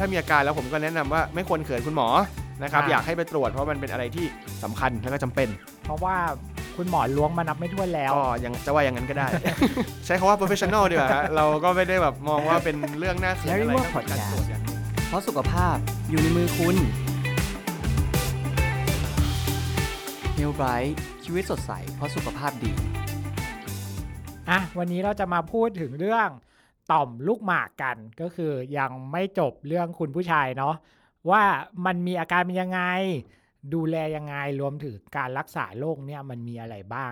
ถ้ามีอาการแล้วผมก็แนะนำว่าไม่ควรเขินคุณหมอนะครับอ่าอยากให้ไปตรวจเพราะมันเป็นอะไรที่สำคัญและก็จำเป็น เพราะว่าคุณหมอล้วงมานับไม่ถ้วนแล้วก็ยังจะว่าอย่างนั้นก็ได้ ใช้คำว่า professional ดีกว่าฮะเราก็ไม่ได้แบบมองว่าเป็นเรื่องน่าเขินอะไร Larry Work ต้องมีการตรวจกันเพราะสุขภาพอยู่ในมือคุณ n e w Bright ชีวิตสดใสเพราะสุขภาพดี อะ วันนี้เราจะมาพูดถึงเรื่อง ต่อมลูกหมากกัน ก็คือยังไม่จบเรื่องคุณผู้ชายเนาะว่ามันมีอาการเป็นยังไง ดูแลยังไงรวมถึงการรักษาโรคเนี่ยมันมีอะไรบ้าง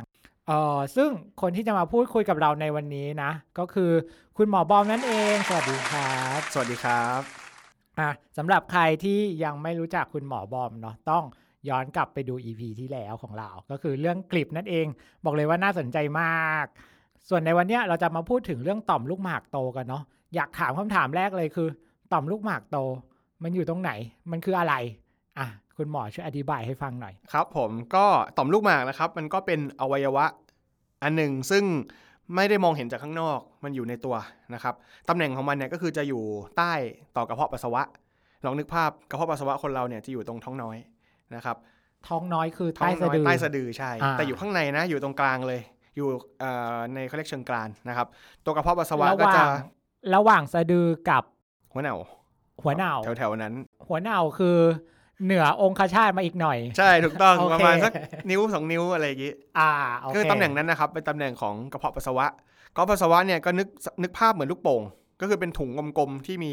เออซึ่งคนที่จะมาพูดคุยกับเราในวันนี้นะ ก็คือคุณหมอบอมนั่นเองสวัสดีครับ สวัสดีครับอะสำหรับใครที่ยังไม่รู้จักคุณหมอบอมเนาะต้องย้อนกลับไปดู EP ที่แล้วของเรา ก็คือเรื่องกลิบนั่นเอง บอกเลยว่าน่าสนใจมาก ส่วนในวันเนี้ยเราจะมาพูดถึงเรื่องต่อมลูกหมากโตกันเนาะอยากถามคำถามแรกเลยคือ ต่อมลูกหมากโต มันอยู่ตรงไหน มันคืออะไรอะคุณหมอช่วยอธิบายให้ฟังหน่อยครับ ผมก็ต่อมลูกหมากนะครับ มันก็เป็นอวัยวะ อันหนึ่งซึ่งไม่ได้มองเห็นจากข้างนอก มันอยู่ในตัวนะครับตำแหน่งของมันเนี่ยก็คือจะอยู่ใต้ต่อกระเพาะปัสสาวะลองนึกภาพกระเพาะปัสสาวะคนเราเนี่ยจะอยู่ตรงท้องน้อยนะครับท้องน้อยคือท้อใต้งสะน้อยดือใต้สะดือใช่อ่าแต่อยู่ข้างในนะอยู่ตรงกลางเลย อยู่เอ่อในเขาเรียกเชิงกรานนะครับ ตัวกระเพาะปัสสาวะระหก็ว่าจะงระหว่างสะดือกับหัวเหน่าหัวเน่าแถวๆนั้น หัวเน่าคือเหนือองคชาตมาอีกหน่อย ใช่ถูกต้องโอเคประมาณสักนิ้วสองนิ้วอะไรอย่างงี้อ่าโอเคคือตำแหน่งนั้นนะครับเป็นตำแหน่งของกระเพาะปัสสาวะกระเพาะปัสสาวะเนี่ยก็นึกนึกภาพเหมือนลูกโป่งก็คือเป็นถุงกลมๆที่มี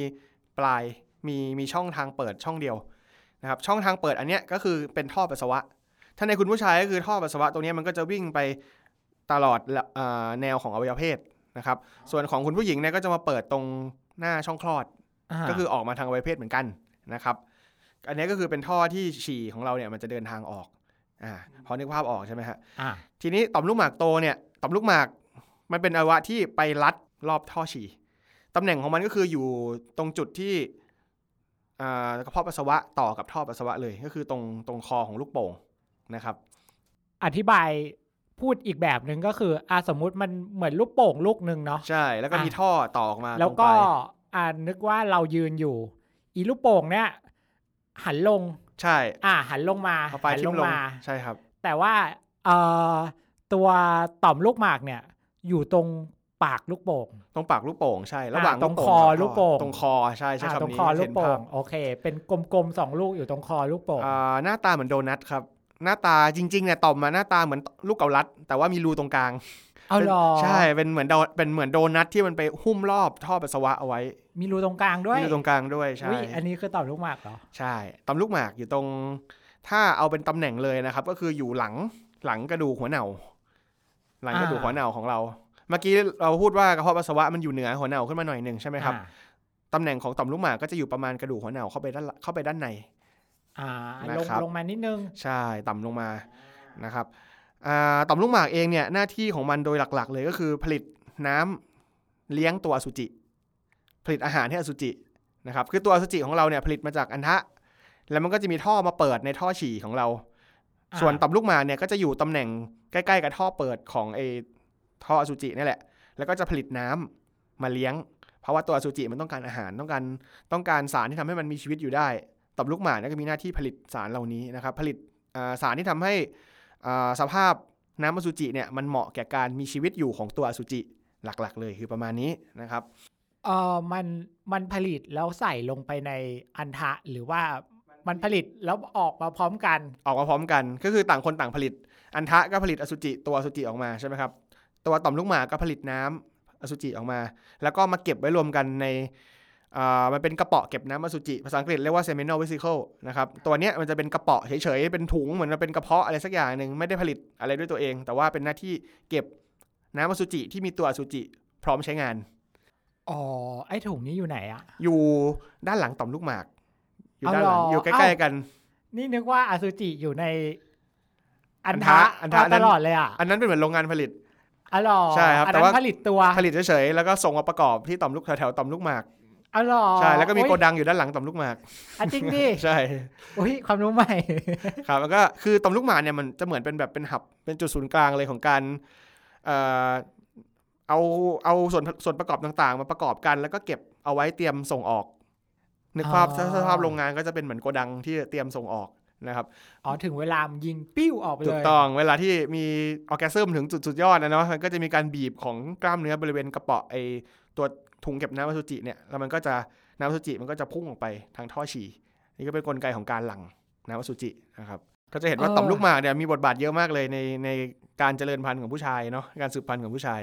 ปลายมีมีช่องทางเปิดช่องเดียวนะครับช่องทางเปิดอันเนี้ยก็คือเป็นท่อปัสสาวะ ถ้าในคุณผู้ชายก็คือท่อปัสสาวะตรงเนี้ยมันก็จะวิ่งไป ตลอดละเอ่อแนวของอวัยวะเพศนะครับ ส่วนของคุณผู้หญิงเนี่ยก็จะมาเปิดตรงหน้าช่องคลอดาก็คือออกมาทางอวัยวะเพศเหมือนกันนะครับ อันนี้ก็คือเป็นท่อที่ฉี่ของเราเนี่ยมันจะเดินทางออกอ่าพอนึกภาพออกใช่ไหมฮะอ่าทีนี้ต่อมลูกหมากโตเนี่ยต่อมลูกหมากมันเป็นอวัยวะที่ไปรัดรอบท่อฉี่ตำแหน่งของมันก็คืออยู่ตรงจุดที่อ่ากระเพาะปัสสาวะต่อกับท่อปัสสาวะเลย ก็คือตรงตรงคอของลูกโป่งนะครับ อธิบาย พูดอีกแบบหนึ่งก็คืออ่าสมมุติมันเหมือนลูกโป่งลูกหนึ่งเนาะใช่ แล้วก็อะมีท่อต่อออกมาแล้วตรงก็ปลายอ่านึกว่าเรายืนอยู่ อีลูกโป่งเนี่ย หันลงใช่ อ่า หันลงมาเอาปลายหัทิ่ลมงลงมาใช่ครับ แต่ว่าเอ่อตัวต่อมลูกหมากเนี่ย อยู่ตรงปากลูกโป่ง ตรงปากลูกโป่งใช่ ระหว่างอ่าตรงลูคอกับลูกโป่ง ตรงคอใช่ใช่อ่าคำตรงนี้คอลูเห็กนโป่ภาพงโอเค เป็นกลมๆสองลูกอยู่ตรงคอลูกโป่งอ่าหน้าตาเหมือนโดนัทครับ หน้าตาจริงๆเนี่ยต่อมมาหน้าตาเหมือนลูกเกาลัด แต่ว่ามีรูตรงกลางเอาหรอใช่เป็นเหมือนโดเป็นเหมือนโดนัทที่มันไปหุ้มรอบท่อปัสสาวะเอาไว้ มีรูตรงกลางด้วยมีรูตรงกลางด้วยใช่อุ๊ยอันนี้คือต่อมลูกหมากเหรอใช่ต่อมลูกหมากอยู่ตรง ถ้าเอาเป็นตำแหน่งเลยนะครับ ก็คืออยู่หลังหลังกระดูกหัวเหน่าหลังกระดูกอ่าหัวเหน่าของเรา เมื่อกี้เราพูดว่ากระเพาะปัสสาวะมันอยู่เหนือหัวเหน่าขึ้นมาหน่อยหนึ่งใช่ไหมครับอ่าตำแหน่งของต่อมลูกหมากก็จะอยู่ประมาณกระดูกหัวเหน่าเข้าไปด้านเข้าไปด้านในอ่านะ ลงครับลงมานิดนึง ใช่ต่ำลงมานะครับอ่าต่อมลูกหมากเองเนี่ยหน้าที่ของมันโดยหลักๆ เลยก็คือผลิตน้ำเลี้ยงตัวอสุจิ ผลิตอาหารให้อสุจินะครับคือตัวอสุจิของเราเนี่ยผลิตมาจากอันทะ แล้วมันก็จะมีท่อมาเปิดในท่อฉี่ของเราอ่าส่วนต่อมลูกหมากเนี่ยก็จะอยู่ตำแหน่งใกล้ๆกับท่อเปิดของไอ้ท่ออสุจินี่แหละ แล้วก็จะผลิตน้ำมาเลี้ยง เพราะว่าตัวอสุจิมันต้องการอาหารต้องการต้องการสารที่ทำให้มันมีชีวิตอยู่ได้ ต่อมลูกหมากเนี่ยก็มีหน้าที่ผลิตสารเหล่านี้นะครับ ผลิตอ่าสารที่ทำให้อ่าสภาพน้ำอสุจิเนี่ยมันเหมาะแก่การมีชีวิตอยู่ของตัวอสุจิหลักๆ เลยคือประมาณนี้นะครับเออมันมันผลิตแล้วใส่ลงไปในอันทะหรือว่ามันผลิตแล้วออกมาพร้อมกัน ออกมาพร้อมกัน ก็คือต่างคนต่างผลิต อันทะก็ผลิตอสุจิตัวอสุจิออกมาใช่ไหมครับตัวต่อมลูกหมากก็ผลิตน้ำอสุจิออกมา แล้วก็มาเก็บไว้รวมกันในอ่า มันเป็นกระเป๋อเก็บน้ำอสุจิ ภาษาอังกฤษเรียกว่า seminal vesicle นะครับ ตัวเนี้ยมันจะเป็นกระเป๋อเฉยๆ เป็นถุงเหมือนมันเป็นกระเพาะอะไรสักอย่างหนึ่งไม่ได้ผลิตอะไรด้วยตัวเอง แต่ว่าเป็นหน้าที่เก็บน้ำอสุจิที่มีตัวอสุจิพร้อมใช้งาน อ๋อ ไอ้ถุงนี้อยู่ไหนอะอยู่ด้านหลังต่อมลูกหมาก อยู่เอาด้านหลังเหรออยู่ใกเอ้าล้ๆกัน นี่นึกว่าอสุจิอยู่ในอันอันทะทะอันทะมาตลอดเลยอะ อันนั้นเป็นเหมือนโรงงานผลิตอ๋อเหรอใช่ครับอันแต่นั้นว่าผลิตตัว ผลิตเฉยๆ แล้วก็ส่งมาประกอบที่ต่อมลูกแถวๆต่อมลูกหมาก อ๋อเหรอใช่ แล้วก็มีโอ๊ยโกดังอยู่ด้านหลังต่อมลูกหมากอะจริงดิ ใช่อุ้ยความรู้ใหม่ ครับ แล้วก็คือต่อมลูกหมากเนี่ยมันจะเหมือนเป็นแบบเป็นหับ เป็นจุดศูนย์กลางเลยของการเอ่อเอาเอาส่วนส่วนประกอบต่างๆ มาประกอบกัน แล้วก็เก็บเอาไว้เตรียมส่งออก นึกภาพอ๋อถ้าสภาพโรงงานก็จะเป็นเหมือนโกดังที่เตรียมส่งออกนะครับ อ๋อ ถึงเวลามันยิงปิ้วออกไปเลย ถูกต้อง เวลาที่มีออแกซึมถึงจุดสุดยอดนะเนาะ มันก็จะมีการบีบของกล้ามเนื้อบริเวณกระเปาะไอตัว ถุงเก็บน้ำอสุจิเนี่ยแล้วมันก็จะน้ำอสุจิมันก็จะพุ่งออกไปทางท่อฉี่นี่ก็เป็นกลไกของการหลั่งน้ำอสุจินะครับก็จะเห็นว่าต่อมลูกหมากเนี่ยมีบทบาทเยอะมากเลยในในการเจริญพันธุ์ของผู้ชายเนาะการสืบพันธุ์ของผู้ชาย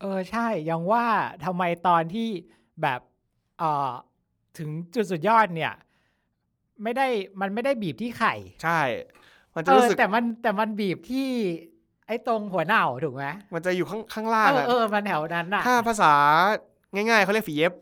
เออใช่ยังว่าทำไมตอนที่แบบเอ่อถึงจุดสุดยอดเนี่ย ไม่ได้มันไม่ได้บีบที่ไข่ ใช่ มันจะเอรู้อสึกแต่มันแต่มันบีบที่ไอ้ตรงหัวเน่าถูกไหมมันจะอยู่ข้างข้างล่างเอออะเออมันแถวนั้นน่ะถ้าภาษา ง่ายๆเขาเรียกฝีเย็บ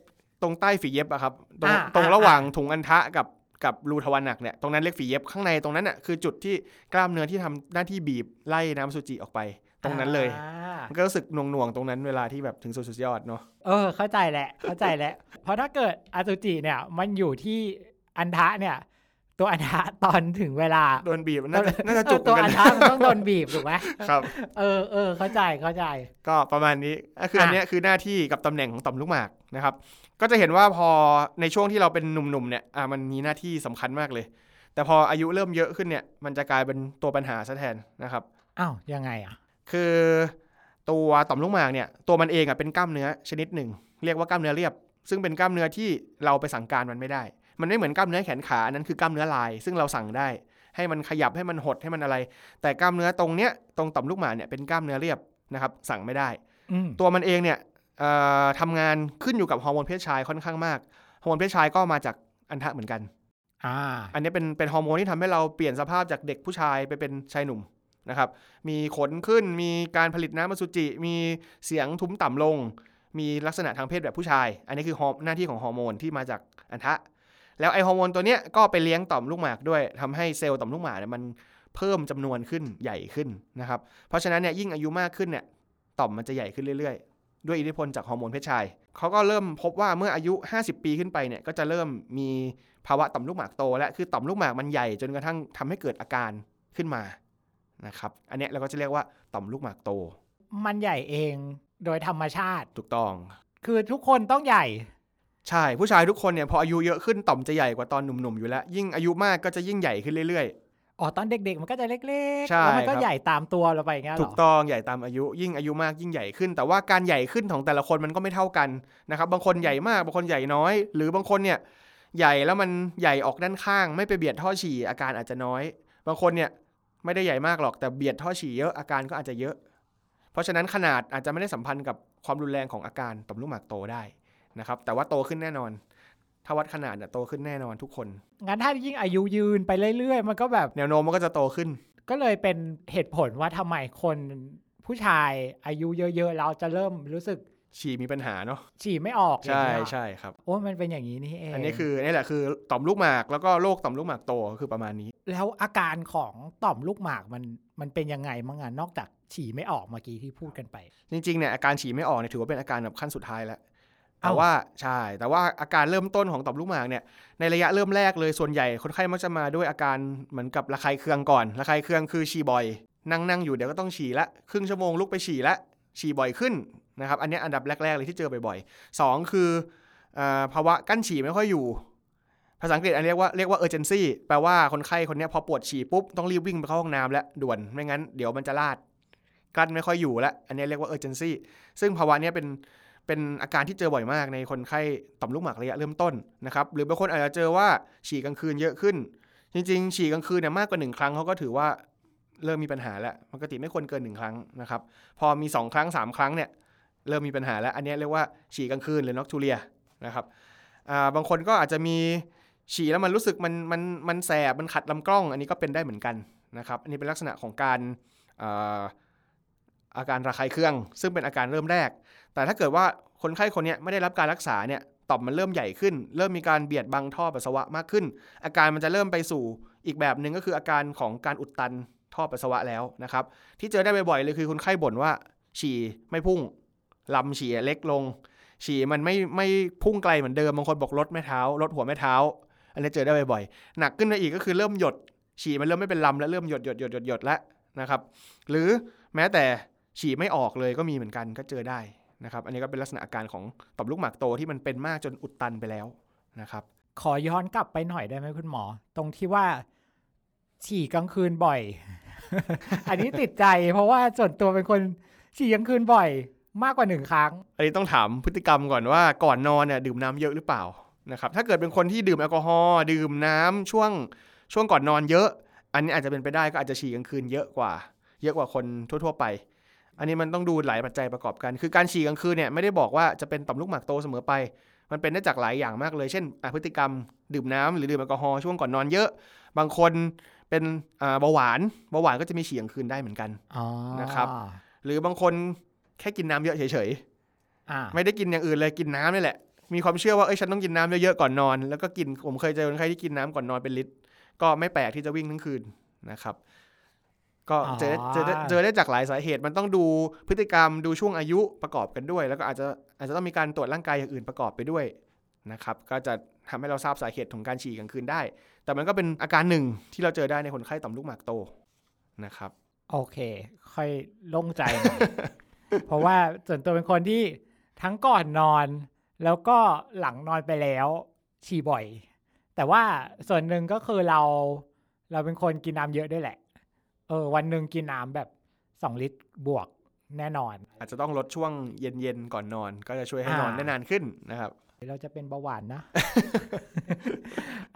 ตรงใต้ฝีเย็บอะครับตรงอ่าตรงอ่าระหว่างถุงอันทะกับกับรูทวารหนักเนี่ยตรงนั้นเรียกฝีเย็บข้างในตรงนั้นน่ะคือจุดที่กล้ามเนื้อที่ทำหน้าที่บีบไล่น้ำอสุจิออกไป ตรงนั้นเลยอ่ามันก็รู้สึกหน่วงๆตรงนั้นเวลาที่แบบถึงสุดสุดยอดเนาะเออเข้าใจแหละเข้าใจแล้วเพราะถ้าเกิดอสุจิเนี่ยมันอยู่ที่อันทะเนี่ย ตัวอันทะตอนถึงเวลาโดนบีบน่าจะน่าจะจุกเออตัวเหมือัอนนทะกันมันต้องโดนบีบถูกไหมครับ เออเออเข้าใจเข้าใจ ก็ประมาณนี้ก็คืออะอันเนี้ยคือหน้าที่กับตำแหน่งของต่อมลูกหมากนะครับ ก็จะเห็นว่าพอในช่วงที่เราเป็นหนุ่มๆเนี่ยอะมันมีหน้าที่สำคัญมากเลย แต่พออายุเริ่มเยอะขึ้นเนี่ยมันจะกลายเป็นตัวปัญหาซะแทนนะครับอ้าวยังไงอะ คือตัวต่อมลูกหมากเนี่ยตัวมันเองอะเป็นกล้ามเนื้อชนิดหนึ่ง เรียกว่ากล้ามเนื้อเรียบ ซึ่งเป็นกล้ามเนื้อที่เราไปสั่งการมันไม่ได้ มันไม่เหมือนกล้ามเนื้อแขนขาอันนั้นคือกล้ามเนื้อลาย ซึ่งเราสั่งได้ ให้มันขยับให้มันหดให้มันอะไร แต่กล้ามเนื้อตรงเนี้ยตรงต่อมลูกหมากเนี่ยเป็นกล้ามเนื้อเรียบนะครับ สั่งไม่ได้อืมตัวมันเองเนี่ยเอ่อทำงานขึ้นอยู่กับฮอร์โมนเพศชายค่อนข้างมากฮอร์โมนเพศชายก็มาจากอันทะเหมือนกันอ่าอันนี้เป็นเป็นฮอร์โมนที่ทำให้เราเปลี่ยนสภาพจากเด็กผู้ชายไปเป็นชายหนุ่มนะครับ มีขนขึ้น มีการผลิตน้ำอสุจิ มีเสียงทุ้มต่ำลง มีลักษณะทางเพศแบบผู้ชาย อันนี้คือฮอร์หน้าที่ของฮอร์โมนที่มาจากอันทะ แล้วไอฮอร์โมนตัวเนี้ยก็ไปเลี้ยงต่อมลูกหมากด้วยทำให้เซลล์ต่อมลูกหมากเนี่ยมันเพิ่มจำนวนขึ้นใหญ่ขึ้นนะครับ เพราะฉะนั้นเนี่ยยิ่งอายุมากขึ้นเนี่ยต่อมมันจะใหญ่ขึ้นเรื่อยๆ ด้วยอิทธิพลจากฮอร์โมนเพศชาย เขาก็เริ่มพบว่าเมื่ออายุ 50 ปีขึ้นไปเนี่ยก็จะเริ่มมีภาวะต่อมลูกหมากโต และคือต่อมลูกหมากมันใหญ่จนกระทั่งทำให้เกิดอาการขึ้นมานะครับ อันเนี้ยเราก็จะเรียกว่าต่อมลูกหมากโต มันใหญ่เองโดยธรรมชาติ ถูกต้อง คือทุกคนต้องใหญ่ ใช่ผู้ชายทุกคนเนี่ยพออายุเยอะขึ้นต่อมจะใหญ่กว่าตอนหนุ่มๆอยู่แล้ว ยิ่งอายุมากก็จะยิ่งใหญ่ขึ้นเรื่อยอ๋อตอนเด็กๆมันก็จะเล็กๆใช่แล้วมันก็ครับ ใหญ่ตามตัวเราไปอย่างเงี้ยๆเหรถูกอต้องใหญ่ตามอายุยิ่งอายุมากยิ่งใหญ่ขึ้น แต่ว่าการใหญ่ขึ้นของแต่ละคนมันก็ไม่เท่ากันนะครับบางคนใหญ่มากบางคนใหญ่น้อย หรือบางคนเนี่ยใหญ่แล้วมันใหญ่ออกด้านข้าง ไม่ไปเบียดท่อฉี่อาการอาจจะน้อย บางคนเนี่ยไม่ได้ใหญ่มากหรอกแต่เบียดท่อฉี่เยอะอาการก็อาจจะเยอะ เพราะฉะนั้นขนาดอาจจะไม่ได้สัมพันธ์กับความรุนแรงของอาการต่อมลูกหมากโตได้ นะครับ แต่ว่าโตขึ้นแน่นอน ถ้าวัดขนาดเนี่ยโตขึ้นแน่นอนทุกคน งั้นถ้ายิ่งอายุยืนไปเรื่อยๆ มันก็แบบแนวโน้มมันก็จะโตขึ้น ก็เลยเป็นเหตุผลว่าทำไมคนผู้ชายอายุเยอะๆเราจะเริ่มรู้สึกฉี่มีปัญหาเนาะฉี่ไม่ออกอย่าใช่งเงี้ยใช่ครับโอ้มันเป็นอย่างนี้นี่เองอันนี้คือนี่แหละคือต่อมลูกหมากแล้วก็โรคต่อมลูกหมากโตคือประมาณนี้ แล้วอาการของต่อมลูกหมากมันมันเป็นยังไงมั่งอะนอกจากฉี่ไม่ออกเมื่อกี้ที่พูดกันไป จริงๆเนี่ยอาการฉี่ไม่ออกเนี่ยถือว่าเป็นอาการแบบขั้นสุดท้ายแล้ว แต่ว่าใช่แต่ว่าอาการเริ่มต้นของต่อมลูกหมากเนี่ยในระยะเริ่มแรกเลยส่วนใหญ่คนไข้มักจะมาด้วยอาการเหมือนกับระคายเคืองก่อนระคายเคืองคือฉี่บ่อย นั่งนั่งอยู่เดี๋ยวก็ต้องฉี่ละครึ่งชั่วโมงลุกไปฉี่ละฉี่บ่อยขึ้นนะครับอันนี้อันดับแรก ๆ เลยที่เจอบ่อยๆสองคืออภาวะกั้นฉี่ไม่ค่อยอยู่ ภาษาอังกฤษอันเรียกว่าเรียกว่า urgency แปลว่าคนไข้คนนี้พอปวดฉี่ปุ๊บต้องรีบวิ่งไปเข้าห้องน้ำแล้วด่วนไม่งั้นเดี๋ยวมันจะลาดกั้นไม่ค่อยอยู่แล้วอันนี้เรียกว่า urgency ซึ่งภาวะนี้เป็น เป็นอาการที่เจอบ่อยมากในคนไข้ต่อมลูกหมากระยะเริ่มต้นนะครับหรือบางคนอาจจะเจอว่าฉี่กลางคืนเยอะขึ้น จริงๆ ฉี่กลางคืนเนี่ยมากกว่าหนึ่งครั้งเขาก็ถือว่าเริ่มมีปัญหาแล้วปกติไม่ควรเกินหนึ่งครั้งนะครับพอมีสองครั้งสามครั้งเนี่ยเริ่มมีปัญหาแล้วอันนี้เรียกว่าฉี่กลางคืนหรือน็อกทูเรียนะครับาบางคนก็อาจจะมีฉี่แล้วมันรู้สึกมันมันมันแสบมันขัดลำกล้อง อันนี้ก็เป็นได้เหมือนกันนะครับอันนี้เป็นลักษณะของการอาอาการระคายเคือง ซึ่งเป็นอาการเริ่มแรก แต่ถ้าเกิดว่าคนไข้คนนี้ไม่ได้รับการรักษาเนี่ยต่อมมันเริ่มใหญ่ขึ้น เริ่มมีการเบียดบังท่อปัสสาวะมากขึ้น อาการมันจะเริ่มไปสู่อีกแบบหนึ่งก็คืออาการของการอุดตันท่อปัสสาวะแล้วนะครับที่เจอได้บ่อยๆเลยคือคนไข้บ่นว่า ฉี่ไม่พุ่งลำฉี่เล็กลง ฉี่มันไม่ไม่พุ่งไกลเหมือนเดิมบางคนบอกลดแม่เท้าลดหัวแม่เท้า อันนี้เจอได้บ่อยๆหนักขึ้นไปอีกก็คือเริ่มหยด ฉี่มันเริ่มไม่เป็นลำแล้วเริ่มหยดหยดหยดหยดหยดแล้วนะครับ หรือแม้แต่ฉี่ไม่ออกเลยก็มีเหมือนกันก็เจอได้ นะครับอันนี้ก็เป็นลักษณะอาการของต่อมลูกหมากโตที่มันเป็นมากจนอุดตันไปแล้วนะครับขอย้อนกลับไปหน่อยได้ไหมคุณหมอ ตรงที่ว่าฉี่กลางคืนบ่อย อันนี้ติดใจ เพราะว่าส่วนตัวเป็นคนฉี่กลางคืนบ่อย มากกว่าหนึ่งครั้ง อันนี้ต้องถามพฤติกรรมก่อนว่าก่อนนอนเนี่ยดื่มน้ำเยอะหรือเปล่านะครับถ้าเกิดเป็นคนที่ดื่มแอลกอฮอล์ดื่มน้ำช่วงช่วงก่อนนอนเยอะ อันนี้อาจจะเป็นไปได้ก็อาจจะฉี่กลางคืนเยอะกว่า เยอะกว่าคนทั่ว ๆ ไป อันนี้มันต้องดูหลายปัจจัยประกอบกัน คือการฉี่กลางคืนเนี่ยไม่ได้บอกว่าจะเป็นต่อมลูกหมากโตเสมอไป มันเป็นได้จากหลายอย่างมากเลย เช่นอะพฤติกรรมดื่มน้ำหรือดื่มแอลกอฮอล์ช่วงก่อนนอนเยอะ บางคนเป็นอ่าเบาหวานเบาหวานก็จะมีฉี่กลางคืนได้เหมือนกันอ๋อนะครับ หรือบางคนแค่กินน้ำเยอะเฉยๆอ่าไม่ได้กินอย่างอื่นเลยกินน้ำนี่แหละ มีความเชื่อว่าเอ้ยฉันต้องกินน้ำเยอะๆก่อนนอน แล้วก็กินผมเคยเจอคนไข้ที่กินน้ำก่อนนอนเป็นลิตรก็ไม่แปลกที่จะวิ่งทั้งคืนนะครับ ก็เจอได้เจอได้เจอได้จากหลายสาเหตุมันต้องดูพฤติกรรมดูช่วงอายุประกอบกันด้วย แล้วก็อาจจะอาจจะต้องมีการตรวจร่างกายอย่างอื่นประกอบไปด้วยนะครับก็จะทำให้เราทราบสาเหตุของการฉี่กลางคืนได้ แต่มันก็เป็นอาการหนึ่งที่เราเจอได้ในคนไข้ต่อมลูกหมากโตนะครับ โอเค ค่อยโล่งใจหน่อยเพราะว่าส่วนตัวเป็นคนที่ทั้งก่อนนอน แล้วก็หลังนอนไปแล้วฉี่บ่อย แต่ว่าส่วนหนึ่งก็คือเราเราเป็นคนกินน้ำเยอะด้วยแหละเออวันหนึ่งกินน้ำแบบสองลิตรบวกแน่นอน อาจจะต้องลดช่วงเย็นๆก่อนนอน ก็จะช่วยให้นอนอ่าได้นานขึ้นนะครับเราจะเป็นเบาหวานนะ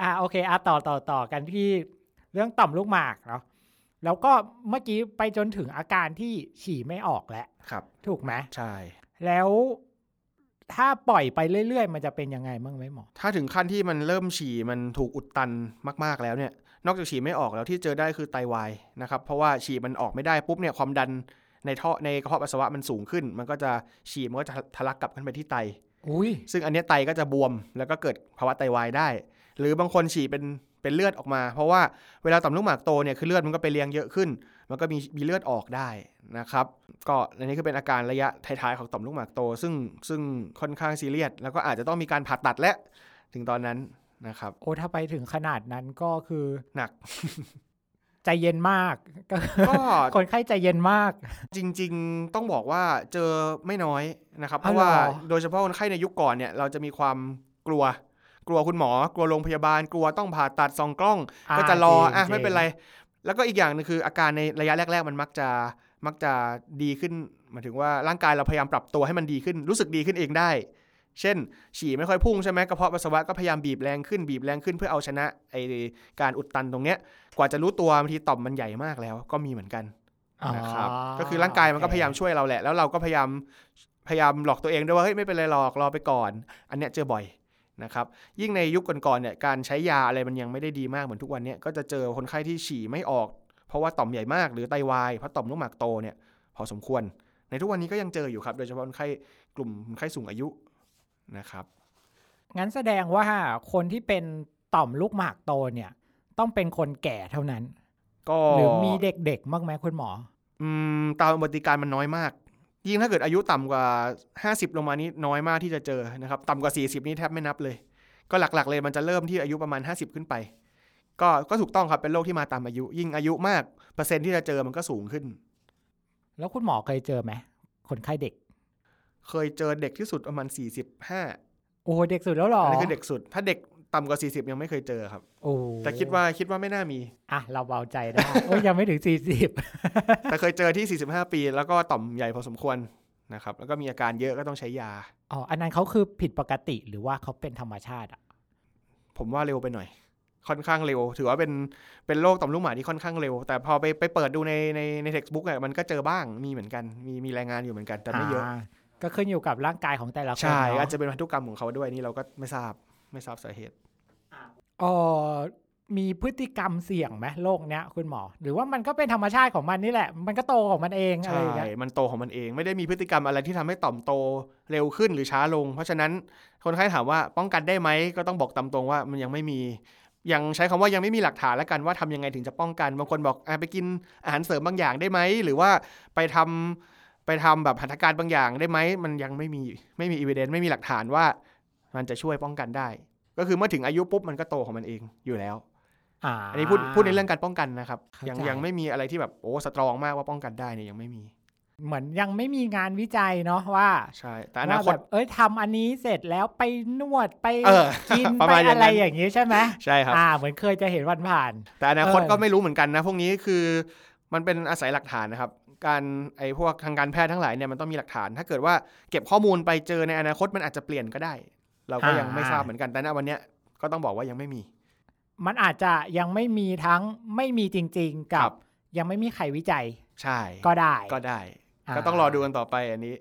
อ่าโอเคอะต่อต่อต่อกันที่เรื่องต่อมลูกหมากเนาะแล้วก็เมื่อกี้ไปจนถึงอาการที่ฉี่ไม่ออกแล้วครับ ถูกไหมใช่ แล้วถ้าปล่อยไปเรื่อยๆ มันจะเป็นยังไงบ้างไหมหมอ ถ้าถึงขั้นที่มันเริ่มฉี่มันถูกอุดตันมาก ๆแล้วเนี่ย นอกจากฉี่ไม่ออกแล้วที่เจอได้คือไตวายนะครับ เพราะว่าฉี่มันออกไม่ได้ปุ๊บเนี่ยความดันในท่อในกระเพาะปัสสาวะมันสูงขึ้น มันก็จะฉี่มันก็จะทะลักกลับขึ้นไปที่ไตอุ้ยซึ่งอันเนี้ยไตก็จะบวมแล้วก็เกิดภาวะไตวายได้ หรือบางคนฉี่เป็นเป็นเลือดออกมา เพราะว่าเวลาต่อมลูกหมากโตเนี่ยคือเลือดมันก็ไปเลี้ยงเยอะขึ้น มันก็มีมีเลือดออกได้นะครับ ก็อันนี้คือเป็นอาการระยะท้ายๆของต่อมลูกหมากโต ซึ่งซึ่งค่อนข้างซีเรียสแล้วก็อาจจะต้องมีการผ่าตัดและถึงตอนนั้น นะครับ โอ้ถ้าไปถึงขนาดนั้นก็คือหนัก ใจเย็นมากก็ก็คนไข้ใจเย็นมาก จริง ๆ ต้องบอกว่าเจอไม่น้อยนะครับ เพอ๋อราะว่าเหรอโดยเฉพาะคนไข้ในยุคก่อนเนี่ยเราจะมีความกลัวกลัวคุณหมอกลัวโรงพยาบาลกลัวต้องผ่าตัดส่องกล้อง ก็จะรออะไม่เป็นไร แล้วก็อีกอย่างหนึงคืออาการในระยะแรก ๆ มันมักจะมักจะดีขึ้นหมายถึงว่าร่างกายเราพยายามปรับตัวให้มันดีขึ้น รู้สึกดีขึ้นเองได้ เช่น ฉี่ไม่ค่อยพุ่งใช่ไหมกระเพาะปัสสาวะก็พยายามบีบแรงขึ้นบีบแรงขึ้นเพื่อเอาชนะไอการอุดตันตรงเนี้ย กว่าจะรู้ตัวบางทีต่อมมันใหญ่มากแล้ว ก็มีเหมือนกันอ๋อนะครับก็คือร่างกายมันก็พยายามช่วยเราแหละ แล้วเราก็พยายามพยายามหลอกตัวเองด้วยว่าเฮ้ยไม่เป็นไรหรอกรอไปก่อน อันเนี้ยเจอบ่อยนะครับยิ่งในยุคก่อนๆเนี่ยการใช้ยาอะไรมันยังไม่ได้ดีมากเหมือนทุกวันเนี้ยก็จะเจอคนไข้ที่ฉี่ไม่ออก เพราะว่าต่อมใหญ่มากหรือไตวายเพราะต่อมลูกหมากโตเนี่ยพอสมควร ในทุกวันนี้ก็ยังเจออยู่ครับ โดยเฉพาะคนไข้กลุ่มคนไข้สูงอายุ นะครับ งั้นแสดงว่าคนที่เป็นต่อมลูกหมากโตเนี่ย ต้องเป็นคนแก่เท่านั้น ก็หรือมีเด็กๆบ้างไหมคุณหมอ อืมตามปฏิการมันน้อยมาก ยิ่งถ้าเกิดอายุต่ำกว่า 50 ลงมานี่น้อยมากที่จะเจอนะครับ ต่ำกว่า 40 นี่แทบไม่นับเลย ก็หลักๆเลยมันจะเริ่มที่อายุประมาณ 50 ขึ้นไป ก็ก็ถูกต้องครับเป็นโรคที่มาตามอายุ ยิ่งอายุมากเปอร์เซ็นต์ที่จะเจอมันก็สูงขึ้น แล้วคุณหมอเคยเจอไหมคนไข้เด็ก เคยเจอเด็กที่สุดประมาณ45โอ้เด็กสุดแล้วเหรออันอันี้คือเด็กสุด ถ้าเด็กต่ำกว่า40ยังไม่เคยเจอครับ โอ้แต่คิดว่าคิดว่าไม่น่ามี อะ เราเบาใจได้โอ้ยยังไม่ถึงสี่สิบแต่เคยเจอที่45ปี แล้วก็ต่อมใหญ่พอสมควรนะครับ แล้วก็มีอาการเยอะก็ต้องใช้ยาอ๋ออันนั้นเขาคือผิดปกติหรือว่าเขาเป็นธรรมชาติอะผมว่าเร็วไปหน่อย ค่อนข้างเร็ว ถือว่าเป็นเป็นโรคต่อมลูกหมากที่ค่อนข้างเร็ว แต่พอไปไปเปิดดูในในใน textbook เนี่ยมันก็เจอบ้างมีเหมือนกัน มีมีรายงานอยู่เหมือนกันแต่ไม่เยอะอ่า ก็ขึ้นอยู่กับร่างกายของแต่ละคนใช่เนาะอาจจะเป็นพันธุกรรมของเขาด้วยนี่เราก็ไม่ทราบไม่ทราบสาเหตุอ๋อมีพฤติกรรมเสี่ยงไหมโรคเนี้ยคุณหมอ หรือว่ามันก็เป็นธรรมชาติของมันนี่แหละ มันก็โตของมันเองอะไรใช่อย่างเงี้ยมันโตของมันเอง ไม่ได้มีพฤติกรรมอะไรที่ทำให้ต่อมโตเร็วขึ้นหรือช้าลง เพราะฉะนั้นคนไข้ถามว่าป้องกันได้ไหมก็ต้องบอกตามตรงว่ามันยังไม่มียังใช้คำว่ายังไม่มีหลักฐานแล้วกันว่าทำยังไงถึงจะป้องกันบางคนบอกอะไปกินอาหารเสริมบางอย่างได้ไหมหรือว่าไปทำ ไปทำแบบหัตถการบางอย่างได้ไหมมันยังไม่มีไม่มีอีเวนไม่มีหลักฐานว่า มันจะช่วยป้องกันได้ ก็คือเมื่อถึงอายุปุ๊บมันก็โตของมันเองอยู่แล้วอ่าอันนี้พูดพูดในเรื่องการป้องกันนะครับเข้าใจยังยังไม่มีอะไรที่แบบโอ้สตรองมากว่าป้องกันได้เนี่ยยังไม่มี เหมือนยังไม่มีงานวิจัยเนาะว่าใช่แต่อนาคว่าตแบบเอ้ยทำอันนี้เสร็จแล้วไปนวดไปเออกินประไปมาณอย่างนั้นอะไรอย่างนี้ใช่ไหมใช่ครับอ่าเหมือนเคยจะเห็นวันผ่าน แต่อนาคตเออก็ไม่รู้เหมือนกันนะ พวกนี้คือมันเป็นอาศัยหลักฐานนะครับ การไอ้พวกทางการแพทย์ทั้งหลายเนี่ยมันต้องมีหลักฐาน ถ้าเกิดว่าเก็บข้อมูลไปเจอในอนาคตมันอาจจะเปลี่ยนก็ได้ เราก็ยังไม่ทราบเหมือนกันแต่ณวันเนี้ยก็ต้องบอกว่ายังไม่มี มันอาจจะยังไม่มีทั้งไม่มีจริง ๆ กัครับบยังไม่มีใครวิจัย ใช่ ก็ได้ ก็ได้อ่าก็ต้องรอดูกันต่อไปอันนี้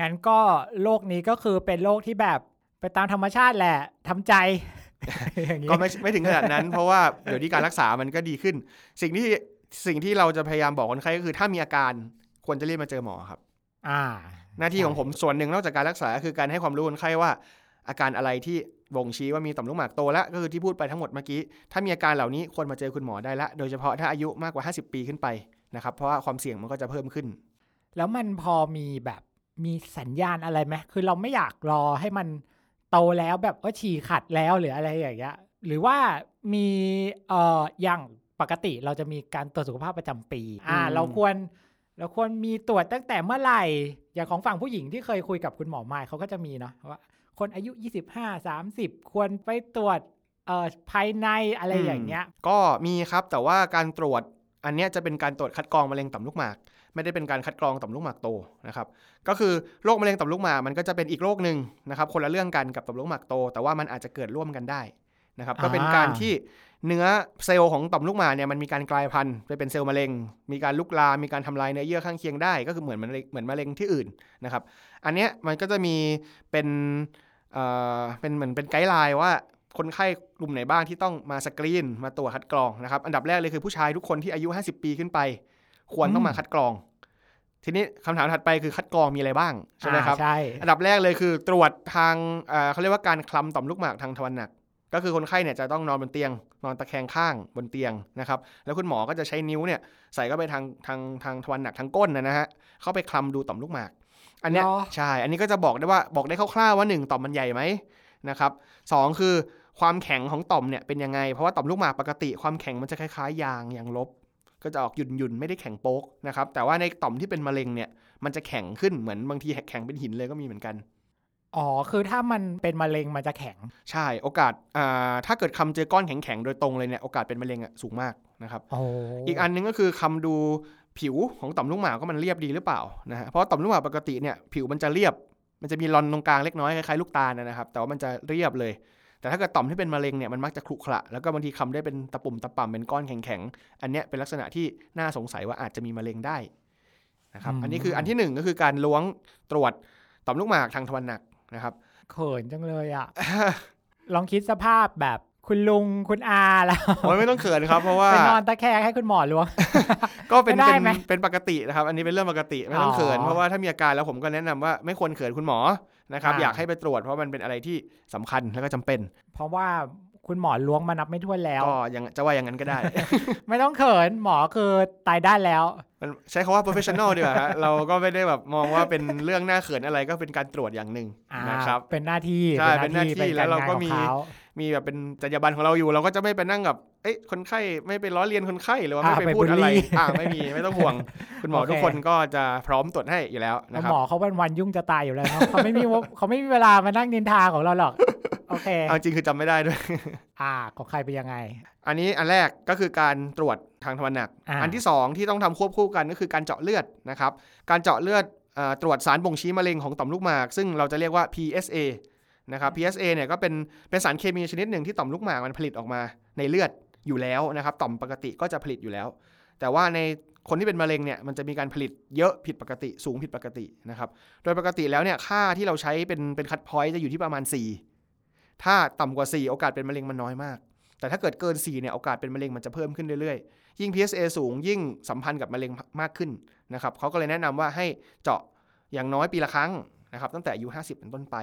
งั้นก็โลกนี้ก็คือเป็นโลกที่แบบไปตามธรรมชาติแหละทำใจอย่างนี้ก็ไม่ไม่ถึงขนาดนั้น เพราะว่าเดี๋ยวนี้การรักษามันก็ดีขึ้น สิ่งที่ สิ่งที่เราจะพยายามบอกคนไข้ก็คือ ถ้ามีอาการควรจะรีบมาเจอหมอครับ อ่า หน้าที่ของผมส่วนหนึ่งนอกจากการรักษาคือการให้ความรู้คนไข้ว่า อาการอะไรที่บ่งชี้ว่ามีต่อมลูกหมากโตแล้วก็คือที่พูดไปทั้งหมดเมื่อกี้ ถ้ามีอาการเหล่านี้ควรมาเจอคุณหมอได้ละโดยเฉพาะถ้าอายุมากกว่า 50 ปีขึ้นไปนะครับ เพราะว่าความเสี่ยงมันก็จะเพิ่มขึ้น แล้วมันพอมีแบบมีสัญญาณอะไรไหมคือเราไม่อยากรอให้มันโตแล้วแบบว่าฉี่ขัดแล้วหรืออะไรอย่างเงี้ยหรือว่ามีเอ่ออย่าง ปกติเราจะมีการตรวจสุขภาพประจำปี อ่าอืมเราควรเราควรมีตรวจตั้งแต่เมื่อไหร่ อย่างของฝั่งผู้หญิงที่เคยคุยกับคุณหมอไม้เขาก็จะมีเนาะว่าคนอายุ 25 30 ควรไปตรวจเอ่อภายในอะไรอย่างเงี้ย ก็มีครับแต่ว่าการตรวจอันเนี้ยจะเป็นการตรวจคัดกรองมะเร็งต่อมลูกหมาก ไม่ได้เป็นการคัดกรองต่อมลูกหมากโตนะครับก็คือโรคมะเร็งต่อมลูกหมากมันก็จะเป็นอีกโรคหนึ่งนะครับคนละเรื่องกันกับต่อมลูกหมากโต แต่ว่ามันอาจจะเกิดร่วมกันได้ นะครับก็เป็นอ่าการที่เนื้อเซลล์ของต่อมลูกหมากเนี่ยมันมีการกลายพันธุ์ไปเป็นเซลล์มะเร็ง มีการลุกลามมีการทำลายเนื้อเยื่อข้างเคียงได้ ก็คือเหมือนมะเร็งเหมือนมะเร็งที่อื่นนะครับ อันเนี้ยมันก็จะมีเป็นเอ่อเป็นเหมือนเป็น guideline ว่าคนไข้กลุ่มไหนบ้างที่ต้องมาสกรีนมาตรวจคัดกรองนะครับ อันดับแรกเลยคือผู้ชายทุกคนที่อายุ 50 ปีขึ้นไป ควรต้องมาคัดกรอง ทีนี้คำถามถัดไปคือคัดกรองมีอะไรบ้างใช่ไหมครับอ่าใช่อันดับแรกเลยคือตรวจทางเอ่อเขาเรียกว่าการคลำต่อมลูกหมากทางทวารหนัก ก็คือคนไข้เนี่ยจะต้องนอนบนเตียง นอนตะแคงข้างบนเตียงนะครับ แล้วคุณหมอก็จะใช้นิ้วเนี่ยใส่เข้าไปทางทางทางทวารหนักทางก้นนะนะฮะ เข้าไปคลำดูต่อมลูกหมาก อันเนี้ยหรอใช่ อันนี้ก็จะบอกได้ว่าบอกได้คร่าวๆว่าหนึ่งต่อมมันใหญ่ไหมนะครับสองคือความแข็งของต่อมเนี่ยเป็นยังไง เพราะว่าต่อมลูกหมากปกติความแข็งมันจะคล้ายๆยางยางลบ ก็จะออกหยุ่นๆไม่ได้แข็งโป๊กนะครับ แต่ว่าในต่อมที่เป็นมะเร็งเนี่ยมันจะแข็งขึ้นเหมือนบางทีแข็งเป็นหินเลยก็มีเหมือนกัน อ๋อ คือถ้ามันเป็นมะเร็งมันจะแข็ง ใช่โอกาสอ่าถ้าเกิดคำเจอก้อนแข็งๆ โดยตรงเลยเนี่ยโอกาสเป็นมะเร็งอะสูงมากนะครับโอ้อีกอันนึงก็คือคำดูผิวของต่อมลูกหมากก็มันเรียบดีหรือเปล่านะฮะเพราะต่อมลูกหมากปกติเนี่ยผิวมันจะเรียบ มันจะมีรอนตรงกลางเล็กน้อยคล้ายๆลูกตาลนะนะครับ แต่ว่ามันจะเรียบเลย แต่ถ้าเกิดต่อมที่เป็นมะเร็งเนี่ยมันมักจะขรุขระแล้วก็บางทีคำได้เป็นตะปุ่มตะป่ำเป็นก้อนแข็งๆอันเนี้ยเป็นลักษณะที่น่าสงสัยว่าอาจจะมีมะเร็งได้นะครับอันนี้คืออันที่หนึ่งก็คือการล้วงตรวจต่อมลูกหมากทางทวารหนัก นะครับเขินจังเลยอะ ลองคิดสภาพแบบคุณลุงคุณอาแล้วโอ้ยไม่ต้องเขินครับเพราะว่าไปนอนตะแคงให้คุณหมอล้วง ก็เป็นไม่ได้เป็นไหมเป็นปกตินะครับ อันนี้เป็นเรื่องปกติไม่ต้องเขินอ๋อเพราะว่าถ้ามีอาการแล้วผมก็แนะนำว่าไม่ควรเขินคุณหมอนะครับอ่าอยากให้ไปตรวจเพราะมันเป็นอะไรที่สำคัญแล้วก็จำเป็น เพราะว่า คุณหมอล้วงมานับไม่ถ้วนแล้ว ก็ยังจะว่าอย่างนั้นก็ได้ ไม่ต้องเขินหมอคือตายด้านแล้ว มันใช้คาว่า professional ดีกว่าฮะเราก็ไม่ได้แบบมองว่าเป็นเรื่องน่าเขินอะไรก็เป็นการตรวจอย่างหนึ่งอ่านะครับ เป็นหน้าที่ใช่เป็นหน้าที่เป็นแล้วเราก็มีงนของขมีแบบเป็นจรรยาบรรณของเราอยู่ เราก็จะไม่ไปนั่งกับเอ้ยคนไข้ไม่ไปล้อเลียนคนไข้หรือว่าไม่อ่าไปไปพูดอะไร bully อ่าไม่มีไม่ต้องห่วง คุณหมอโอเคทุกคนก็จะพร้อมตรวจให้อยู่แล้วนะครัหบมอเขาเป็นวันยุ่งจะตายอยู่แล้วครับเขาไม่มีวเขาไม่มีเวลามานั่งนินทาของเราหรอก โอเคเอาจริงคือจำไม่ได้ด้วย อ่าของใครเป็นยังไง อันนี้อันแรกก็คือการตรวจทางทวารหนักอ่าอันที่ 2 ที่ต้องทำควบคู่กันก็คือการเจาะเลือดนะครับ การเจาะเลือดเอ่อตรวจสารบ่งชี้มะเร็งของต่อมลูกหมาก ซึ่งเราจะเรียกว่า PSA นะครับ PSA เนี่ยก็เป็นเป็นสารเคมีชนิดหนึ่งที่ต่อมลูกหมากมันผลิตออกมาในเลือดอยู่แล้วนะครับ ต่อมปกติก็จะผลิตอยู่แล้ว แต่ว่าในคนที่เป็นมะเร็งเนี่ยมันจะมีการผลิตเยอะผิดปกติ สูงผิดปกตินะครับ โดยปกติแล้วเนี่ยค่าที่เราใช้เป็นเป็นคัดพอยต์จะอยู่ที่ประมาณ 4 ถ้าต่ำกว่า 4 โอกาสเป็นมะเร็งมันน้อยมาก แต่ถ้าเกิดเกิน 4 เนี่ยโอกาสเป็นมะเร็งมันจะเพิ่มขึ้นเรื่อยๆ ยิ่ง PSA สูงยิ่งสัมพันธ์กับมะเร็งมากขึ้นนะครับเขาก็เลยแนะนำว่าให้เจาะอย่างน้อยปีละครั้งนะครับตั้งแต่อายุ 50 เป็นต้นไป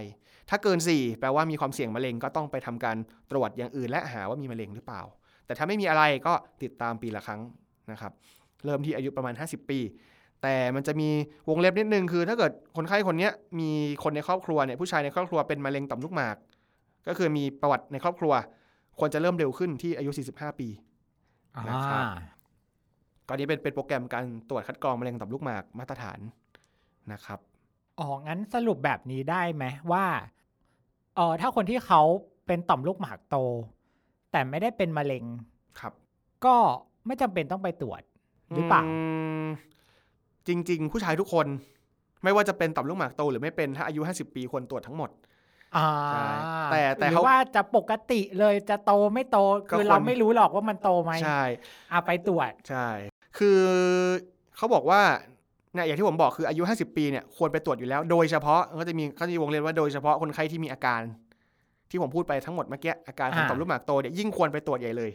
ถ้าเกิน 4 แปลว่ามีความเสี่ยงมะเร็งก็ต้องไปทำการตรวจอย่างอื่น และหาว่ามีมะเร็งหรือเปล่า แต่ถ้าไม่มีอะไรก็ติดตามปีละครั้งนะครับ เริ่มที่อายุประมาณ 50 ปี แต่มันจะมีวงเล็บนิดนึงคือ ถ้าเกิดคนไข้คนนี้มีคนในครอบครัวเนี่ยผู้ชายในครอบครัวเป็นมะเร็งต่อมลูกหมาก ก็คือมีประวัติในครอบครัว ควรจะเริ่มเร็วขึ้นที่อายุ 45 ปีนะครับอ่าก็นี้เป็นเป็นโปรแกรมการตรวจคัดกรองมะเร็งต่อมลูกหมากมาตรฐานนะครับอ๋องั้นสรุปแบบนี้ได้ไหมว่าเออถ้าคนที่เขาเป็นต่อมลูกหมากโต แต่ไม่ได้เป็นมะเร็งครับ ก็ไม่จำเป็นต้องไปตรวจหรือเปล่ามจริง ๆ ผู้ชายทุกคน ไม่ว่าจะเป็นต่อมลูกหมากโตหรือไม่เป็นถ้าอายุ 50 ปีควรตรวจทั้งหมดอ่า ใช่แต่แต่หรืเขา อว่าจะปกติเลยจะโตไม่โต ก็คือควร เราไม่รู้หรอกว่ามันโตไหมใช่อะไปตรวจ ใช่ คือเขาบอกว่าเนี่ยอย่างที่ผมบอกคืออายุ 50 ปีเนี่ยควรไปตรวจอยู่แล้ว โดยเฉพาะก็จะมีเขาจะมีวงเล็บว่าโดยเฉพาะคนไข้ที่มีอาการ ที่ผมพูดไปทั้งหมดเมื่อกี้อาการของอ่าต่อมลูกหมากโตเนี่ยยิ่งควรไปตรวจใหญ่เลย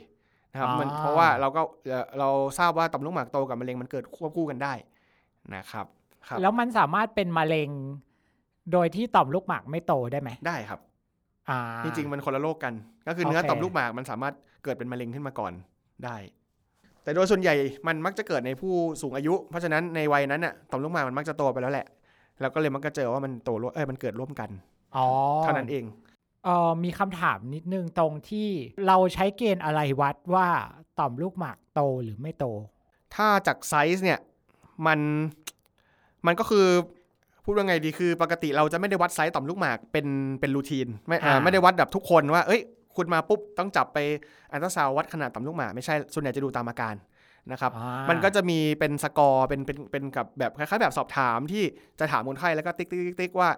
นะครับมันอ่า เพราะว่าเราก็เอ่อเราทราบว่าต่อมลูกหมากโตกับมะเร็งมันเกิดควบคู่กันได้นะครับครับ แล้วมันสามารถเป็นมะเร็ง โดยที่ต่อมลูกหมากไม่โตได้ไหมได้ครับอ่าจริงๆมันคนละโรคกัน ก็คือเนื้อโอเคต่อมลูกหมากมันสามารถเกิดเป็นมะเร็งขึ้นมาก่อนได้ แต่โดยส่วนใหญ่มันมักจะเกิดในผู้สูงอายุ เพราะฉะนั้นในวัยนั้นน่ะต่อมลูกหมากมันมักจะโตไปแล้วแหละ แล้วก็เลยมักจะเจอว่ามันโตร่วมเออมันเกิดร่วมกันอ๋อเท่านั้นเองเออมีคำถามนิดนึงตรงที่เราใช้เกณฑ์อะไรวัดว่าต่อมลูกหมากโตหรือไม่โต ถ้าจากไซส์เนี่ยมันมันก็คือ พูดว่าไงดีคือปกติเราจะไม่ได้วัดไซส์ต่อมลูกหมากเป็นเป็น routine ไม่อ่าอ่าไม่ได้วัดแบบทุกคนว่า เอ้ย คุณมาปุ๊บต้องจับไปอัลตราซาวด์วัดขนาดต่อมลูกหมากไม่ใช่ส่วนใหญ่จะดูตามอาการนะครับอ่ามันก็จะมีเป็นสกอร์เป็นเป็นเป็นกับแบบคล้ายๆแบบสอบถามที่จะถามคนไข้แล้วก็ติ๊กติ๊กติ๊กติ๊กว่า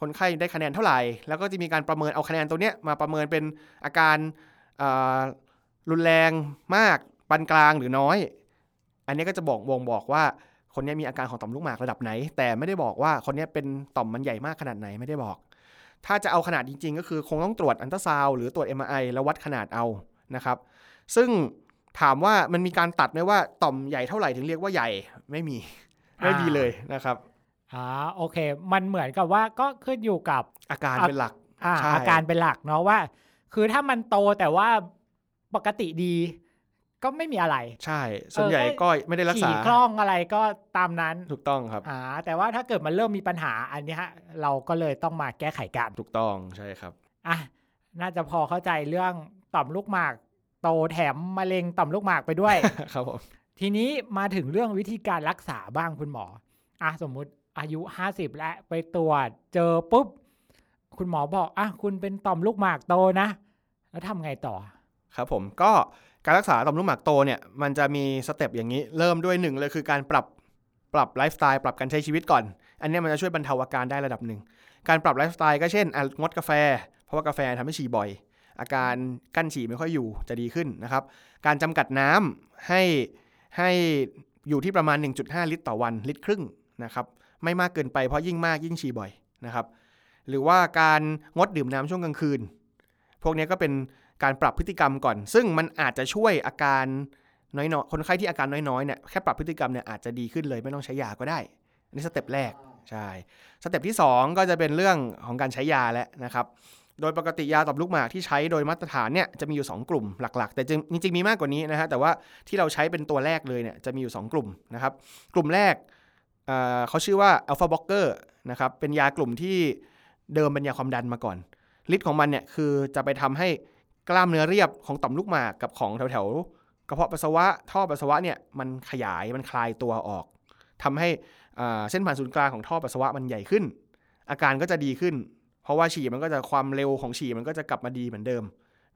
คนไข้ได้คะแนนเท่าไหร่ แล้วก็จะมีการประเมินเอาคะแนนตัวเนี้ยมาประเมินเป็นอาการอ่ารุนแรงมากปานกลางหรือน้อย อันนี้ก็จะบอกวงบอกว่า คนเนี้ยมีอาการของต่อมลูกหมากระดับไหน แต่ไม่ได้บอกว่าคนเนี้ยเป็นต่อมมันใหญ่มากขนาดไหนไม่ได้บอก ถ้าจะเอาขนาดจริง ๆ ก็คือคงต้องตรวจอัลตราซาวด์หรือตรวจ MRI แล้ววัดขนาดเอานะครับ ซึ่งถามว่ามันมีการตัดไหมว่าต่อมใหญ่เท่าไหร่ถึงเรียกว่าใหญ่ไม่มีไม่มีเลยนะครับอ่าโอเค มันเหมือนกับว่าก็ขึ้นอยู่กับอาการอะเป็นหลักอ่าใช่อาการเป็นหลักเนาะว่า คือถ้ามันโตแต่ว่าปกติดี ก็ไม่มีอะไร ใช่ ส่วนใหญ่เออก็ไม่ได้รักษาขี่คล่องอะไรก็ตามนั้นถูกต้องครับอ่าแต่ว่าถ้าเกิดมันเริ่มมีปัญหาอันเนี้ยเราก็เลยต้องมาแก้ไขกันถูกต้องใช่ครับอะน่าจะพอเข้าใจเรื่องต่อมลูกหมากโตแถมมะเร็งต่อมลูกหมากไปด้วยครับผมทีนี้มาถึงเรื่องวิธีการรักษาบ้างคุณหมออะสมมุติอายุห้าสิบแล้วไปตรวจเจอปุ๊บ คุณหมอบอกอะคุณเป็นต่อมลูกหมากโตนะ แล้วทำไงต่อ ครับผมก็ การรักษาต่อมลูกหมากโตเนี่ยมันจะมี step อย่างนี้เริ่มด้วยหนึ่งเลยคือการปรับปรับไลฟ์สไตล์ปรับการใช้ชีวิตก่อน อันนี้มันจะช่วยบรรเทาอาการได้ระดับหนึ่ง การปรับไลฟ์สไตล์ก็เช่นงดกาแฟ เพราะว่ากาแฟทำให้ฉี่บ่อย อาการกั้นฉี่ไม่ค่อยอยู่จะดีขึ้นนะครับ การจำกัดน้ำให้ให้อยู่ที่ประมาณ 1.5 ลิตรต่อวันลิตรครึ่งนะครับ ไม่มากเกินไปเพราะยิ่งมากยิ่งฉี่บ่อยนะครับ หรือว่าการงดดื่มน้ำช่วงกลางคืน พวกนี้ก็เป็น การปรับพฤติกรรมก่อน ซึ่งมันอาจจะช่วยอาการน้อยๆคนไข้ที่อาการน้อยๆเนี่ยแค่ปรับพฤติกรรมเนี่ยอาจจะดีขึ้นเลยไม่ต้องใช้ยาก็ได้อันนี้ step แรกใช่ step ที่ 2 ก็จะเป็นเรื่องของการใช้ยาแล้วนะครับ โดยปกติยาต่อมลูกหมากที่ใช้โดยมาตรฐานเนี่ยจะมีอยู่ 2 กลุ่มหลักๆ แต่จริงๆมีมากกว่านี้นะฮะแต่ว่าที่เราใช้เป็นตัวแรกเลยเนี่ยจะมีอยู่ 2 กลุ่มนะครับ กลุ่มแรกเขาชื่อว่า alpha blocker นะครับเป็นยากลุ่มที่เดิมเป็นยาความดันมาก่อนฤทธิ์ของมันเนี่ยคือจะไปทำให้ กล้ามเนื้อเรียบของต่อมลูกหมากกับของแถวๆกระเพาะปัสสาวะท่อปัสสาวะเนี่ยมันขยายมันคลายตัวออกทำให้อ่าเส้นผ่านศูนย์กลางของท่อปัสสาวะมันใหญ่ขึ้น อาการก็จะดีขึ้น เพราะว่าฉี่มันก็จะความเร็วของฉี่มันก็จะกลับมาดีเหมือนเดิม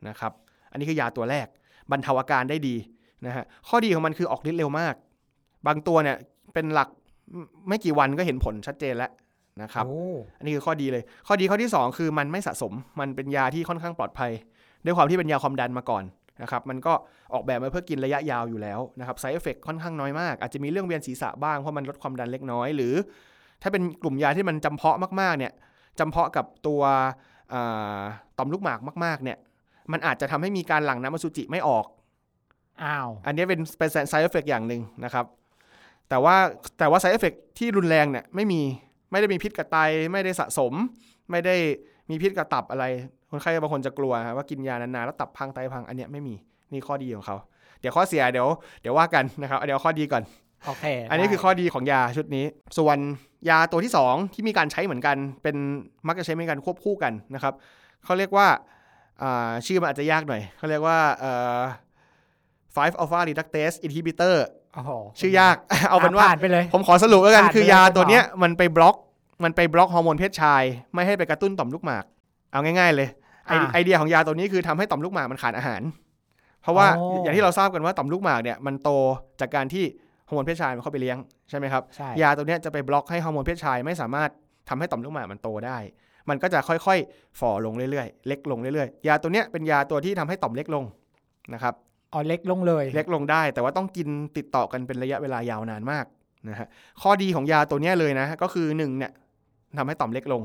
นะครับ อันนี้คือยาตัวแรกบรรเทาอาการได้ดีนะฮะข้อดีของมันคือออกฤทธิ์เร็วมาก บางตัวเนี่ยเป็นหลักไม่กี่วันก็เห็นผลชัดเจนแล้วนะครับโอ้อันนี้คือข้อดีเลย ข้อดีข้อที่ 2 คือมันไม่สะสม มันเป็นยาที่ค่อนข้างปลอดภัย ด้วยความที่เป็นยาความดันมาก่อนนะครับมันก็ออกแบบมาเพื่อกินระยะยาวอยู่แล้วนะครับ side effect ค่อนข้างน้อยมาก อาจจะมีเรื่องเวียนศีรษะบ้างเพราะมันลดความดันเล็กน้อย หรือ ถ้าเป็นกลุ่มยาที่มันจำเพาะมากๆเนี่ยจำเพาะกับตัวอ่าต่อมลูกหมากมาก ๆ เนี่ย มันอาจจะทำให้มีการหลั่งน้ำอสุจิไม่ออกอ้าวอันนี้เป็นเป็น side effect อย่างหนึ่งนะครับ แต่ว่าแต่ว่า side effect ที่รุนแรงเนี่ยไม่มีไม่ได้มีพิษกับไตไม่ได้สะสม ไม่ได้มีพิษกับตับอะไร คนไข้บางคนจะกลัวฮะว่ากินยานานๆแล้วตับพังไตพังอันเนี้ยไม่มีนี่ข้อดีของเขาเดี๋ยวข้อเสียเดี๋ยวเดี๋ยวว่ากันนะครับเดี๋ยวข้อดีก่อนโอเค อันนี้ได้คือข้อดีของยาชุดนี้ ส่วนยาตัวที่ 2 ที่มีการใช้เหมือนกัน เป็นมักจะใช้เหมือนกันควบคู่กันนะครับเขาเรียกว่าอ่าชื่อมันอาจจะยากหน่อยเขาเรียกว่าเอ่อ5 alpha reductase inhibitor โอ้โหชื่อยากเอาเป็นว่าผ่านไปเลยผมขอสรุปแล้วกันผ่านไปคือยาเลยคุณหมอตัวเนี้ยมันไปบล็อก มันไปบล็อกฮอร์โมนเพศชาย ไม่ให้ไปกระตุ้นต่อมลูกหมาก เอาง่ายๆเลย ไออ่าไอเดียของยาตัวนี้คือทำให้ต่อมลูกหมากมันขาดอาหาร เพราะว่าอ๋อออย่างที่เราทราบกันว่าต่อมลูกหมากเนี่ยมันโตจากการที่ฮอร์โมนเพศชายมันเข้าไปเลี้ยงใช่ไหมครับใช่ยาตัวเนี้ยจะไปบล็อกให้ฮอร์โมนเพศชายไม่สามารถทำให้ต่อมลูกหมากมันโตได้ มันก็จะค่อยๆฝ่อลงเรื่อยๆ เล็กลงเรื่อยๆ ยาตัวเนี้ยเป็นยาตัวที่ทำให้ต่อมเล็กลงนะครับอ๋อเล็กลงเลย เล็กลงได้ แต่ว่าต้องกินติดต่อกันเป็นระยะเวลายาวนานมากนะฮะ ข้อดีของยาตัวเนี้ยเลยนะ ก็คือหนึ่งเนี่ยทำให้ต่อมเล็กลง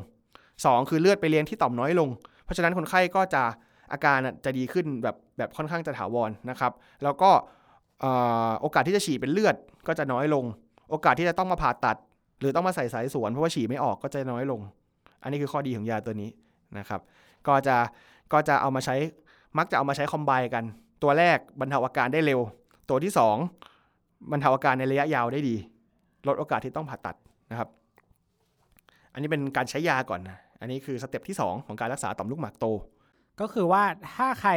สองคือเลือดไปเลี้ยงที่ต่อมน้อยลง เพราะฉะนั้นคนไข้ก็จะอาการจะดีขึ้นแบบแบบค่อนข้างจะถาวรนะครับ แล้วก็โอกาสที่จะฉี่เป็นเลือดก็จะน้อยลง โอกาสที่จะต้องมาผ่าตัด หรือต้องมาใส่สายสวนเพราะว่าฉี่ไม่ออกก็จะน้อยลง อันนี้คือข้อดีของยาตัวนี้นะครับ ก็จะก็จะเอามาใช้มักจะเอามาใช้คอมไบกัน ตัวแรกบรรเทาอาการได้เร็ว ตัวที่สองบรรเทาอาการในระยะยาวได้ดี ลดโอกาสที่ต้องผ่าตัดนะครับ อันนี้เป็นการใช้ยาก่อนนะ อันนี้คือสเต็ปที่สองของการรักษาต่อมลูกหมากโต ก็คือว่าถ้าใคร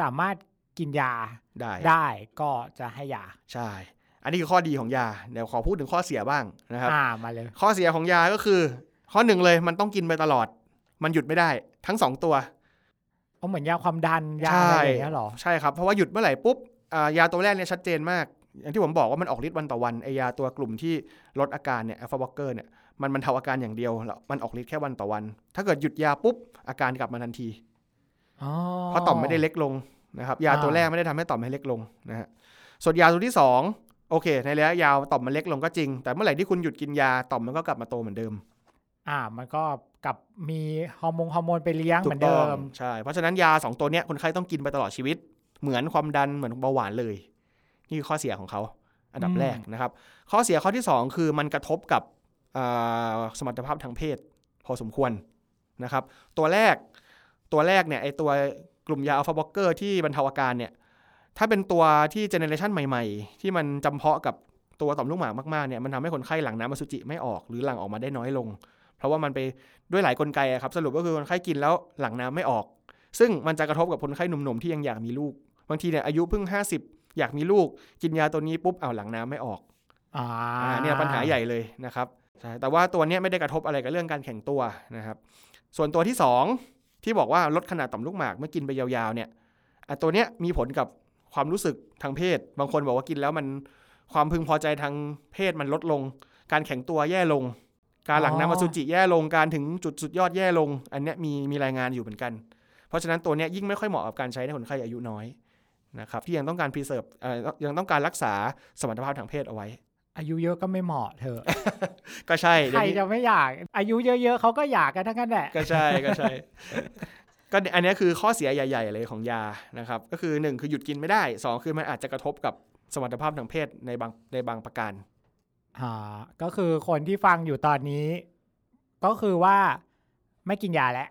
สามารถกินยาได้ได้ก็จะให้ยา ใช่ อันนี้คือข้อดีของยา เดี๋ยวขอพูดถึงข้อเสียบ้างนะครับอ่ามาเลย ข้อเสียของยาก็คือ ข้อหนึ่งเลยมันต้องกินไปตลอด มันหยุดไม่ได้ ทั้งสองตัวเอาเหมือนยาความดันยาใช่อะไรอย่างเงี้ยเหรอใช่ครับเพราะว่าหยุดเมื่อไหร่ปุ๊บอ่ายาตัวแรกเนี่ยชัดเจนมากอย่างที่ผมบอกว่ามันออกฤทธิ์วันต่อวันไอยาตัวกลุ่มที่ลดอาการเนี่ยอัลฟาบล็อกเกอร์เนี่ย มันมันเทาอาการอย่างเดียวแล้วมันออกฤทธิ์แค่วันต่อวัน ถ้าเกิดหยุดยาปุ๊บอาการกลับมาทันทีอ๋อเพราะต่อมไม่ได้เล็กลงนะครับ ยาอ่าตัวแรกไม่ได้ทำให้ต่อมให้เล็กลงนะฮะส่วนยาตัวที่สองโอเค ในระยะยาวต่อมมันเล็กลงก็จริง แต่เมื่อไหร่ที่คุณหยุดกินยาต่อมมันก็กลับมาโตเหมือนเดิม อ่า มันก็กลับมีฮอร์โมนฮอร์โมนไปเลี้ยงเหมือนต้เดิองมใช่เพราะฉะนั้นยาสองตัวเนี้ยคนไข้ต้องกินไปตลอดชีวิต เหมือนความดันเหมือนเบาหวานเลย นี่คือข้อเสียของเขาอันดับอืมแรกนะครับ ข้อเสียข้อที่สองคือมันกระทบกับอ่า สมรรถภาพทางเพศ พอสมควรนะครับ ตัวแรกตัวแรกเนี่ยไอตัวกลุ่มยา alpha blocker ที่บรรเทาอาการเนี่ยถ้าเป็นตัวที่ generation ใหม่ๆ ที่มันจำเพาะกับตัวต่อมลูกหมากมากๆเนี่ยมันทำให้คนไข้หลั่งน้ำอสุจิไม่ออกหรือหลั่งออกมาได้น้อยลง เพราะว่ามันไปด้วยหลายกลไกอะครับสรุปก็คือคนไข้กินแล้วหลั่งน้ำไม่ออก ซึ่งมันจะกระทบกับคนไข้หนุ่มๆที่ยังอยากมีลูก บางทีเนี่ยอายุเพิ่ง 50 อยากมีลูก กินยาตัวนี้ปุ๊บเอาหลั่งน้ำไม่ออกอ่าอ่าเนี่ยปัญหาใหญ่เลยนะครับ ใช่แต่ว่าตัวเนี้ยไม่ได้กระทบอะไรกับเรื่องการแข็งตัวนะครับ ส่วนตัวที่สองที่บอกว่าลดขนาดต่อมลูกหมากเมื่อกินไปยาวๆเนี่ยอะตัวเนี้ยมีผลกับความรู้สึกทางเพศ บางคนบอกว่ากินแล้วมันความพึงพอใจทางเพศมันลดลง การแข็งตัวแย่ลง การหลั่งน้ำอสุจิแย่ลงการถึงจุดสุดยอดแย่ลง อันเนี้ยมีมีรายงานอยู่เหมือนกัน เพราะฉะนั้นตัวเนี้ยยิ่งไม่ค่อยเหมาะกับการใช้ในคนไข้อายุน้อยนะครับที่ยังต้องการ preserve เอ่อยังต้องการรักษาสมรรถภาพทางเพศเอาไว้ อายุเยอะก็ไม่เหมาะเธอะก็ใช่ใครเดี๋ยวนี้จะไม่อยาก อายุเยอะๆเขาก็อยากกันทั้งนั้นแหละ ก็ใช่ก็ใช่ ก็อันเนี้ยคือข้อเสียใหญ่ ๆ เลยของยานะครับ ก็คือหนึ่งคือหยุดกินไม่ได้สองคือมันอาจจะกระทบกับสมรรถภาพทางเพศในบางในบางประการอ่าก็คือคนที่ฟังอยู่ตอนนี้ ก็คือว่าไม่กินยาแล้ว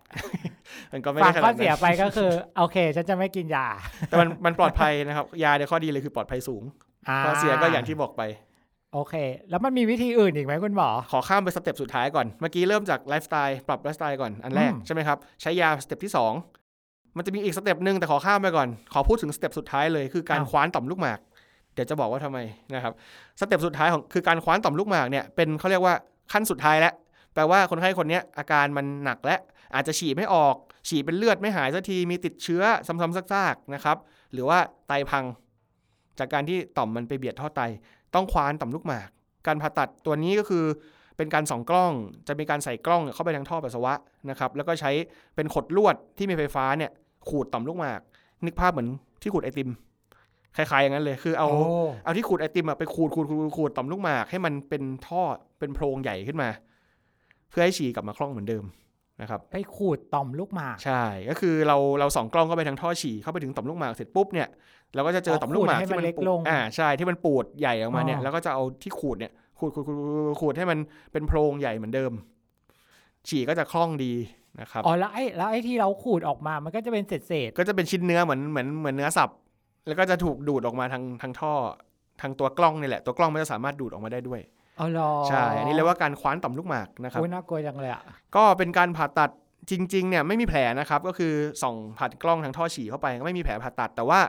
มันก็ไม่ฟัได้งขข้อนาดเสียนั้นไปก็คือ โอเค ฉันจะไม่กินยา แต่มันมันปลอดภัยนะครับ ยาในยข้อดีเลยคือปลอดภัยสูงาข้อเสียก็อย่างที่บอกไป โอเค แล้วมันมีวิธีอื่นอีกไหมคุณหมอ ขอข้ามไปสเต็ปสุดท้ายก่อน เมื่อกี้เริ่มจากไลฟ์สไตล์ปรับไลฟ์สไตล์ก่อน อันแรกอืมใช่ไหมครับ ใช้ยา step ที่สองมันจะมีอีก step หนึ่งแต่ขอข้ามไปก่อน ขอพูดถึง step สุดท้ายเลยคือการคว้านต่อมลูกหมาก เดี๋ยวจะบอกว่าทำไมนะครับ step สุดท้ายของคือการคว้านต่อมลูกหมากเนี่ยเป็นเขาเรียกว่าขั้นสุดท้ายแล้วแปลว่าคนไข้คนเนี้ยอาการมันหนักและอาจจะฉี่ไม่ออก ฉี่เป็นเลือดไม่หายสักทีมีติดเชื้อซ้ำๆซากๆนะครับหรือว่าไตพัง จากการที่ต่อมมันไปเบียดท่อไต ต้องคว้านต่อมลูกหมาก การผ่าตัดตัวนี้ก็คือเป็นการส่องกล้องจะมีการใส่กล้องเข้าไปทางท่อปัสสาวะนะครับแล้วก็ใช้เป็นขดลวดที่มีไฟฟ้าเนี่ยขูดต่อมลูกหมาก นึกภาพเหมือนที่ขูดไอติมคล้ายๆอย่างนั้นเลยคือเอาโเอาที่ขูดไอติมอะไปขูดขูดขูดขูดต่อมลูกหมาก ให้มันเป็นท่อเป็นโพรงใหญ่ขึ้นมา เพื่อให้ฉี่กลับมาคล่องเหมือนเดิม นะครับไปขูดต่อมลูกหมากใช่ ก็คือเราเราส่องกล้องเข้าไปทางท่อฉี่เข้าไปถึงต่อมลูกหมากเสร็จปุ๊บเนี่ยเราก็จะเจอต่อมลูกหมากขูดให้ที่มัมันนเล็กปูดลงอ่าใช่ที่มันปูดใหญ่ออกมาเนี่ยอ๋อแล้วก็จะเอาที่ขูดเนี่ยขูดขูดขูดขูดขูดให้มันเป็นโพรงใหญ่เหมือนเดิม ฉี่ก็จะคล่องดีนะครับอ๋อแล้วไอ้แล้วไอ้ที่เราขูดออกมามันก็จะเป็นเศษเศษก็จะเป็นชิ้นเนื้อเหมือนเหมือนเหมือนเนื้อสับ แล้วก็จะถูกดูดออกมาทางทางท่อทางตัวกล้องนี่แหละ ตัวกล้องมันจะสามารถดูดออกมาได้ด้วยๆ อ๋อเหรอใช่ อันนี้เรียกว่าการคว้านต่อมลูกหมากนะครับโอ้ยน่ากลัวจังเลยอะ ก็เป็นการผ่าตัดจริง ๆ เนี่ยไม่มีแผลนะครับ ก็คือส่องผ่านกล้องทางท่อฉี่เข้าไปก็ไม่มีแผลผ่าตัด แต่ว่า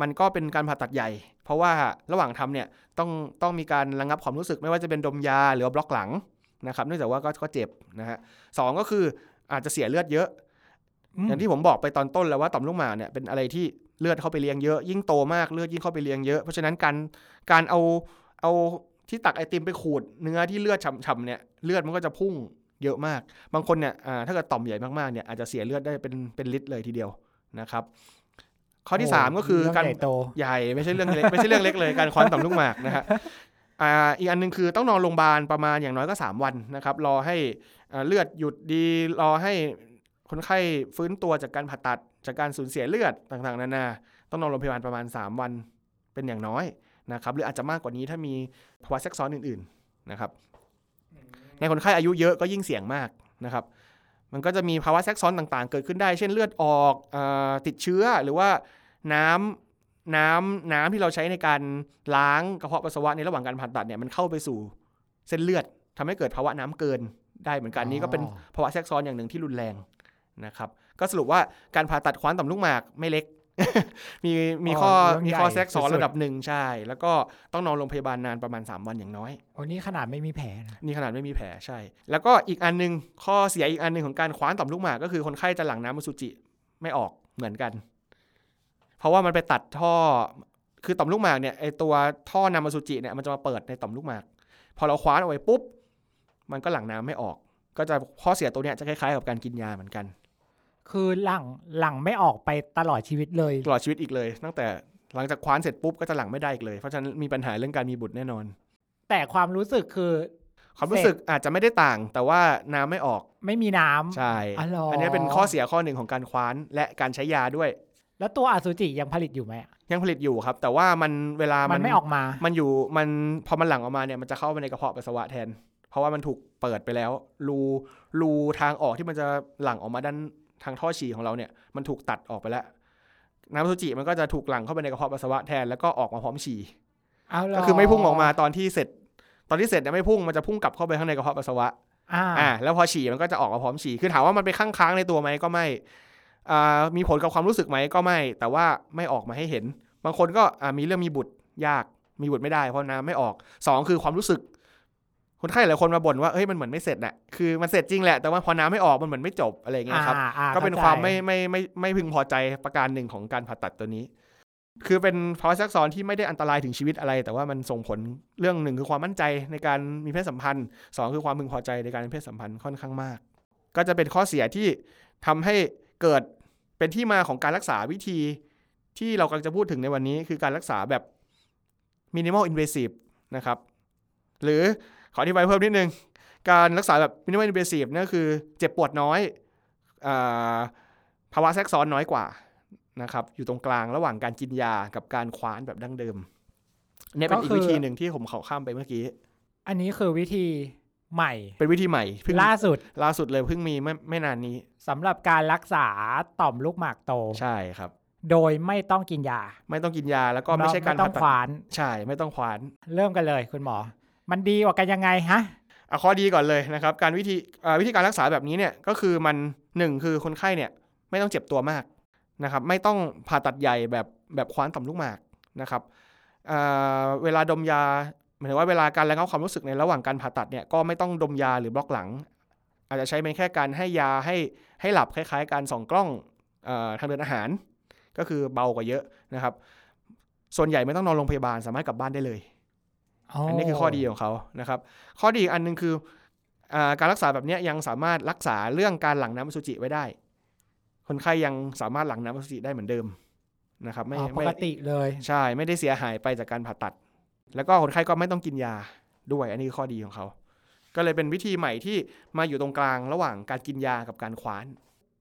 มันก็เป็นการผ่าตัดใหญ่ เพราะว่าระหว่างทำเนี่ยต้องต้องมีการระงับความรู้สึกไม่ว่าจะเป็นดมยาหรือว่าบล็อกหลังนะครับเนื่องจากว่าก็ก็เจ็บนะฮะสองก็คืออาจจะเสียเลือดเยอะมอย่างที่ผมบอกไปตอนต้นแล้วว่าต่อมลูกหมากเนี่ยเป็นอะไรที่เลือดเข้าไปเลี้ยงเยอะ ยิ่งโตมากเลือดยิ่งเข้าไปเลี้ยงเยอะ เพราะฉะนั้นการการเอาเอา ที่ตักไอติมไปขูดเนื้อที่เลือดฉ่ำๆเนี่ยเลือดมันก็จะพุ่งเยอะมาก บางคนเนี่ยอ่าถ้าเกิดต่อมใหญ่มากๆเนี่ยอาจจะเสียเลือดได้เป็นเป็นลิตรเลยทีเดียวนะครับข้อที่โสามก็คือเรื่องการใหญ่โตใหญ่ไม่ใช่เรื่องเล็กไม่ใช่เรื่องเล็กเลยการคว้านต่อมลูกหมากนะฮะอ่าอีกอันหนึงคือต้องนอนโรงพยาบาลประมาณอย่างน้อยก็ 3 วันนะครับรอให้อ่าเลือดหยุดดีรอให้คนไข้ฟื้นตัวจากการผ่าตัดจากการสูญเสียเลือดต่างๆ นานา ต้องนอนโรงพยาบาลประมาณ 3 วันเป็นอย่างน้อย นะครับหรืออาจจะมากกว่านี้ถ้ามีภาวะแทรกซ้อนอื่นๆนะครับในคนไข้อายุเยอะก็ยิ่งเสี่ยงมากนะครับมันก็จะมีภาวะแทรกซ้อนต่างๆ เกิดขึ้นได้ เช่นเลือดออกอาติดเชื้อหรือว่าน้ำน้ำน้ำที่เราใช้ในการล้างกระเพาะปัสสาวะในระหว่างการผ่าตัดเนี่ยมันเข้าไปสู่เส้นเลือดทำให้เกิดภาวะน้ำเกินได้เหมือนกันนี่ก็เป็นอ๋อภาวะแทรกซ้อนอย่างหนึ่งที่รุนแรงนะครับ ก็สรุปว่าการผ่าตัดคว้านต่อมลูกหมากไม่เล็ก มีมีข้อเรื่องมีใหญ่ข้อแทรกซ้อนสุดๆระดับหนึ่งใช่ แล้วก็ต้องนอนโรงพยาบาลนานประมาณ 3 วันอย่างน้อยโอ้นี่ขนาดไม่มีแผลนะนี่ขนาดไม่มีแผลใช่ แล้วก็อีกอันหนึงข้อเสียอีกอันหนึงของการคว้านต่อมลูกหมากก็คือคนไข้จะหลั่งน้ำอสุจิไม่ออกเหมือนกัน เพราะว่ามันไปตัดท่อคือต่อมลูกหมากเนี่ยไอตัวท่อนำอสุจิเนี่ยมันจะมาเปิดในต่อมลูกหมาก พอเราคว้านเอาไว้ปุ๊บ มันก็หลั่งน้ำไม่ออก ก็จะข้อเสียตัวเนี้ยจะคล้ายๆกับการกินยาเหมือนกัน คือหลังหลังไม่ออกไปตลอดชีวิตเลย ตลอดชีวิตอีกเลย ตั้งแต่หลังจากคว้านเสร็จปุ๊บก็จะหลั่งไม่ได้อีกเลย เพราะฉะนั้นมีปัญหาเรื่องการมีบุตรแน่นอน แต่ความรู้สึกคือ ความรู้สึกอาจจะไม่ได้ต่าง แต่ว่าน้ำไม่ออก ไม่มีน้ำใช่อ๋อเหรออัอันนี้เป็นข้อเสียข้อหนึ่งของการคว้านและการใช้ยาด้วย แล้วตัวอสุจิยังผลิตอยู่ไหมอะยังผลิตอยู่ครับ แต่ว่ามันเวลามัมันไม่ออกมา มันอยู่มันพอมันหลั่งออกมาเนี่ยมันจะเข้าไปในกระเพาะปัสสาวะแทน เพราะว่ามันถูกเปิดไปแล้ว รูรูทางออกที่มันจะหลั่งออกมาด้าน ทางท่อฉี่ของเราเนี่ยมันถูกตัดออกไปแล้ว น้ำอสุจิมันก็จะถูกหลั่งเข้าไปในกระเพาะปัสสาวะแทนแล้วก็ออกมาพร้อมฉี่เอาเหรก็คือไม่พุ่งออกมาตอนที่เสร็จ ตอนที่เสร็จเนี่ยไม่พุ่งมันจะพุ่งกลับเข้าไปข้างในกระเพาะปัสสาวะอ่าอ่าแล้วพอฉี่มันก็จะออกมาพร้อมฉี่คือถามว่ามันไปค้างค้างๆในตัวไหมก็ไม่อ่ามีผลกับความรู้สึกไหมก็ไม่ แต่ว่าไม่ออกมาให้เห็น บางคนก็อ่ามีเรื่องมีบุตรยากมีบุตรไม่ได้เพราะน้ำไม่ออกสองคือความรู้สึก คนไข้หลายคนมาบ่นว่าเฮ้ยมันเหมือนไม่เสร็จน่ะคือมันเสร็จจริงแหละแต่ว่าพอน้ำไม่ออกมันเหมือนไม่จบอะไรอย่างเงี้ยครับอ่าอ่าก็เป็นข้ใจความไม่ไม่ไม่ไม่พึงพอใจประการหนึ่งของการผ่าตัดตัวนี้ คือเป็นภาวะแทรกซ้อนที่ไม่ได้อันตรายถึงชีวิตอะไร แต่ว่ามันส่งผลเรื่องหนึ่งคือความมั่นใจในการมีเพศสัมพันธ์สองคือความพึงพอใจในการมีเพศสัมพันธ์ค่อนข้างมาก ก็จะเป็นข้อเสียที่ทำให้เกิดเป็นที่มาของการรักษาวิธีที่เรากำลังจะพูดถึงในวันนี้คือการรักษาแบบ minimal invasive นะครับ หรือ ขออธิบายเพิ่มนิดนึง การรักษาแบบ minimal invasive นั่นคือเจ็บปวดน้อยอาภาวะแทรกซ้อนน้อยกว่านะครับอยู่ตรงกลางระหว่างการกินยากับการคว้านแบบดั้งเดิมเนี่ยเป็นอีกวิธีหนึ่งที่ผมเขาข้ามไปเมื่อกี้ อันนี้คือวิธีใหม่ เป็นวิธีใหม่เพิ่งล่าสุด ล่าสุดเลยเพิ่งมีไม่ไม่นานนี้สำหรับการรักษาต่อมลูกหมากโตใช่ครับ โดยไม่ต้องกินยา ไม่ต้องกินยาแล้วก็ไม่ใช่การไม่ต้องผ่ตัดขวานใช่ไม่ต้องขวาน เริ่มกันเลยคุณหมอ มันดีกว่ากันยังไงฮะเอาข้อดีก่อนเลยนะครับ การวิธีวิธีการรักษาแบบนี้เนี่ยก็คือมันหนึ่งคือคนไข้เนี่ยไม่ต้องเจ็บตัวมากนะครับ ไม่ต้องผ่าตัดใหญ่แบบแบบคว้านต่อมลูกหมากนะครับอ่าเวลาดมยาหมายถึงว่าเวลาการระงับความรู้สึกในระหว่างการผ่าตัดเนี่ยก็ไม่ต้องดมยาหรือบล็อกหลัง อาจจะใช้เป็นแค่การให้ยาให้ให้หลับคล้ายๆ การส่องกล้องออทางเดินอาหาร ก็คือเบากว่าเยอะนะครับ ส่วนใหญ่ไม่ต้องนอนโรงพยาบาลสามารถกลับบ้านได้เลย อันนี้คือข้อดีของเขานะครับ ข้อดีอีกอันหนึงคืออาการรักษาแบบเนี้ยยังสามารถรักษาเรื่องการหลั่งน้ำอสุจิไว้ได้ คนไข้ยังสามารถหลั่งน้ำอสุจิได้เหมือนเดิมนะครับไม่อ๋อปไม่กติเลยใช่ไม่ได้เสียหายไปจากการผ่าตัด แล้วก็คนไข้ก็ไม่ต้องกินยาด้วยอันนี้คือข้อดีของเขา ก็เลยเป็นวิธีใหม่ที่มาอยู่ตรงกลางระหว่างการกินยากับการคว้าน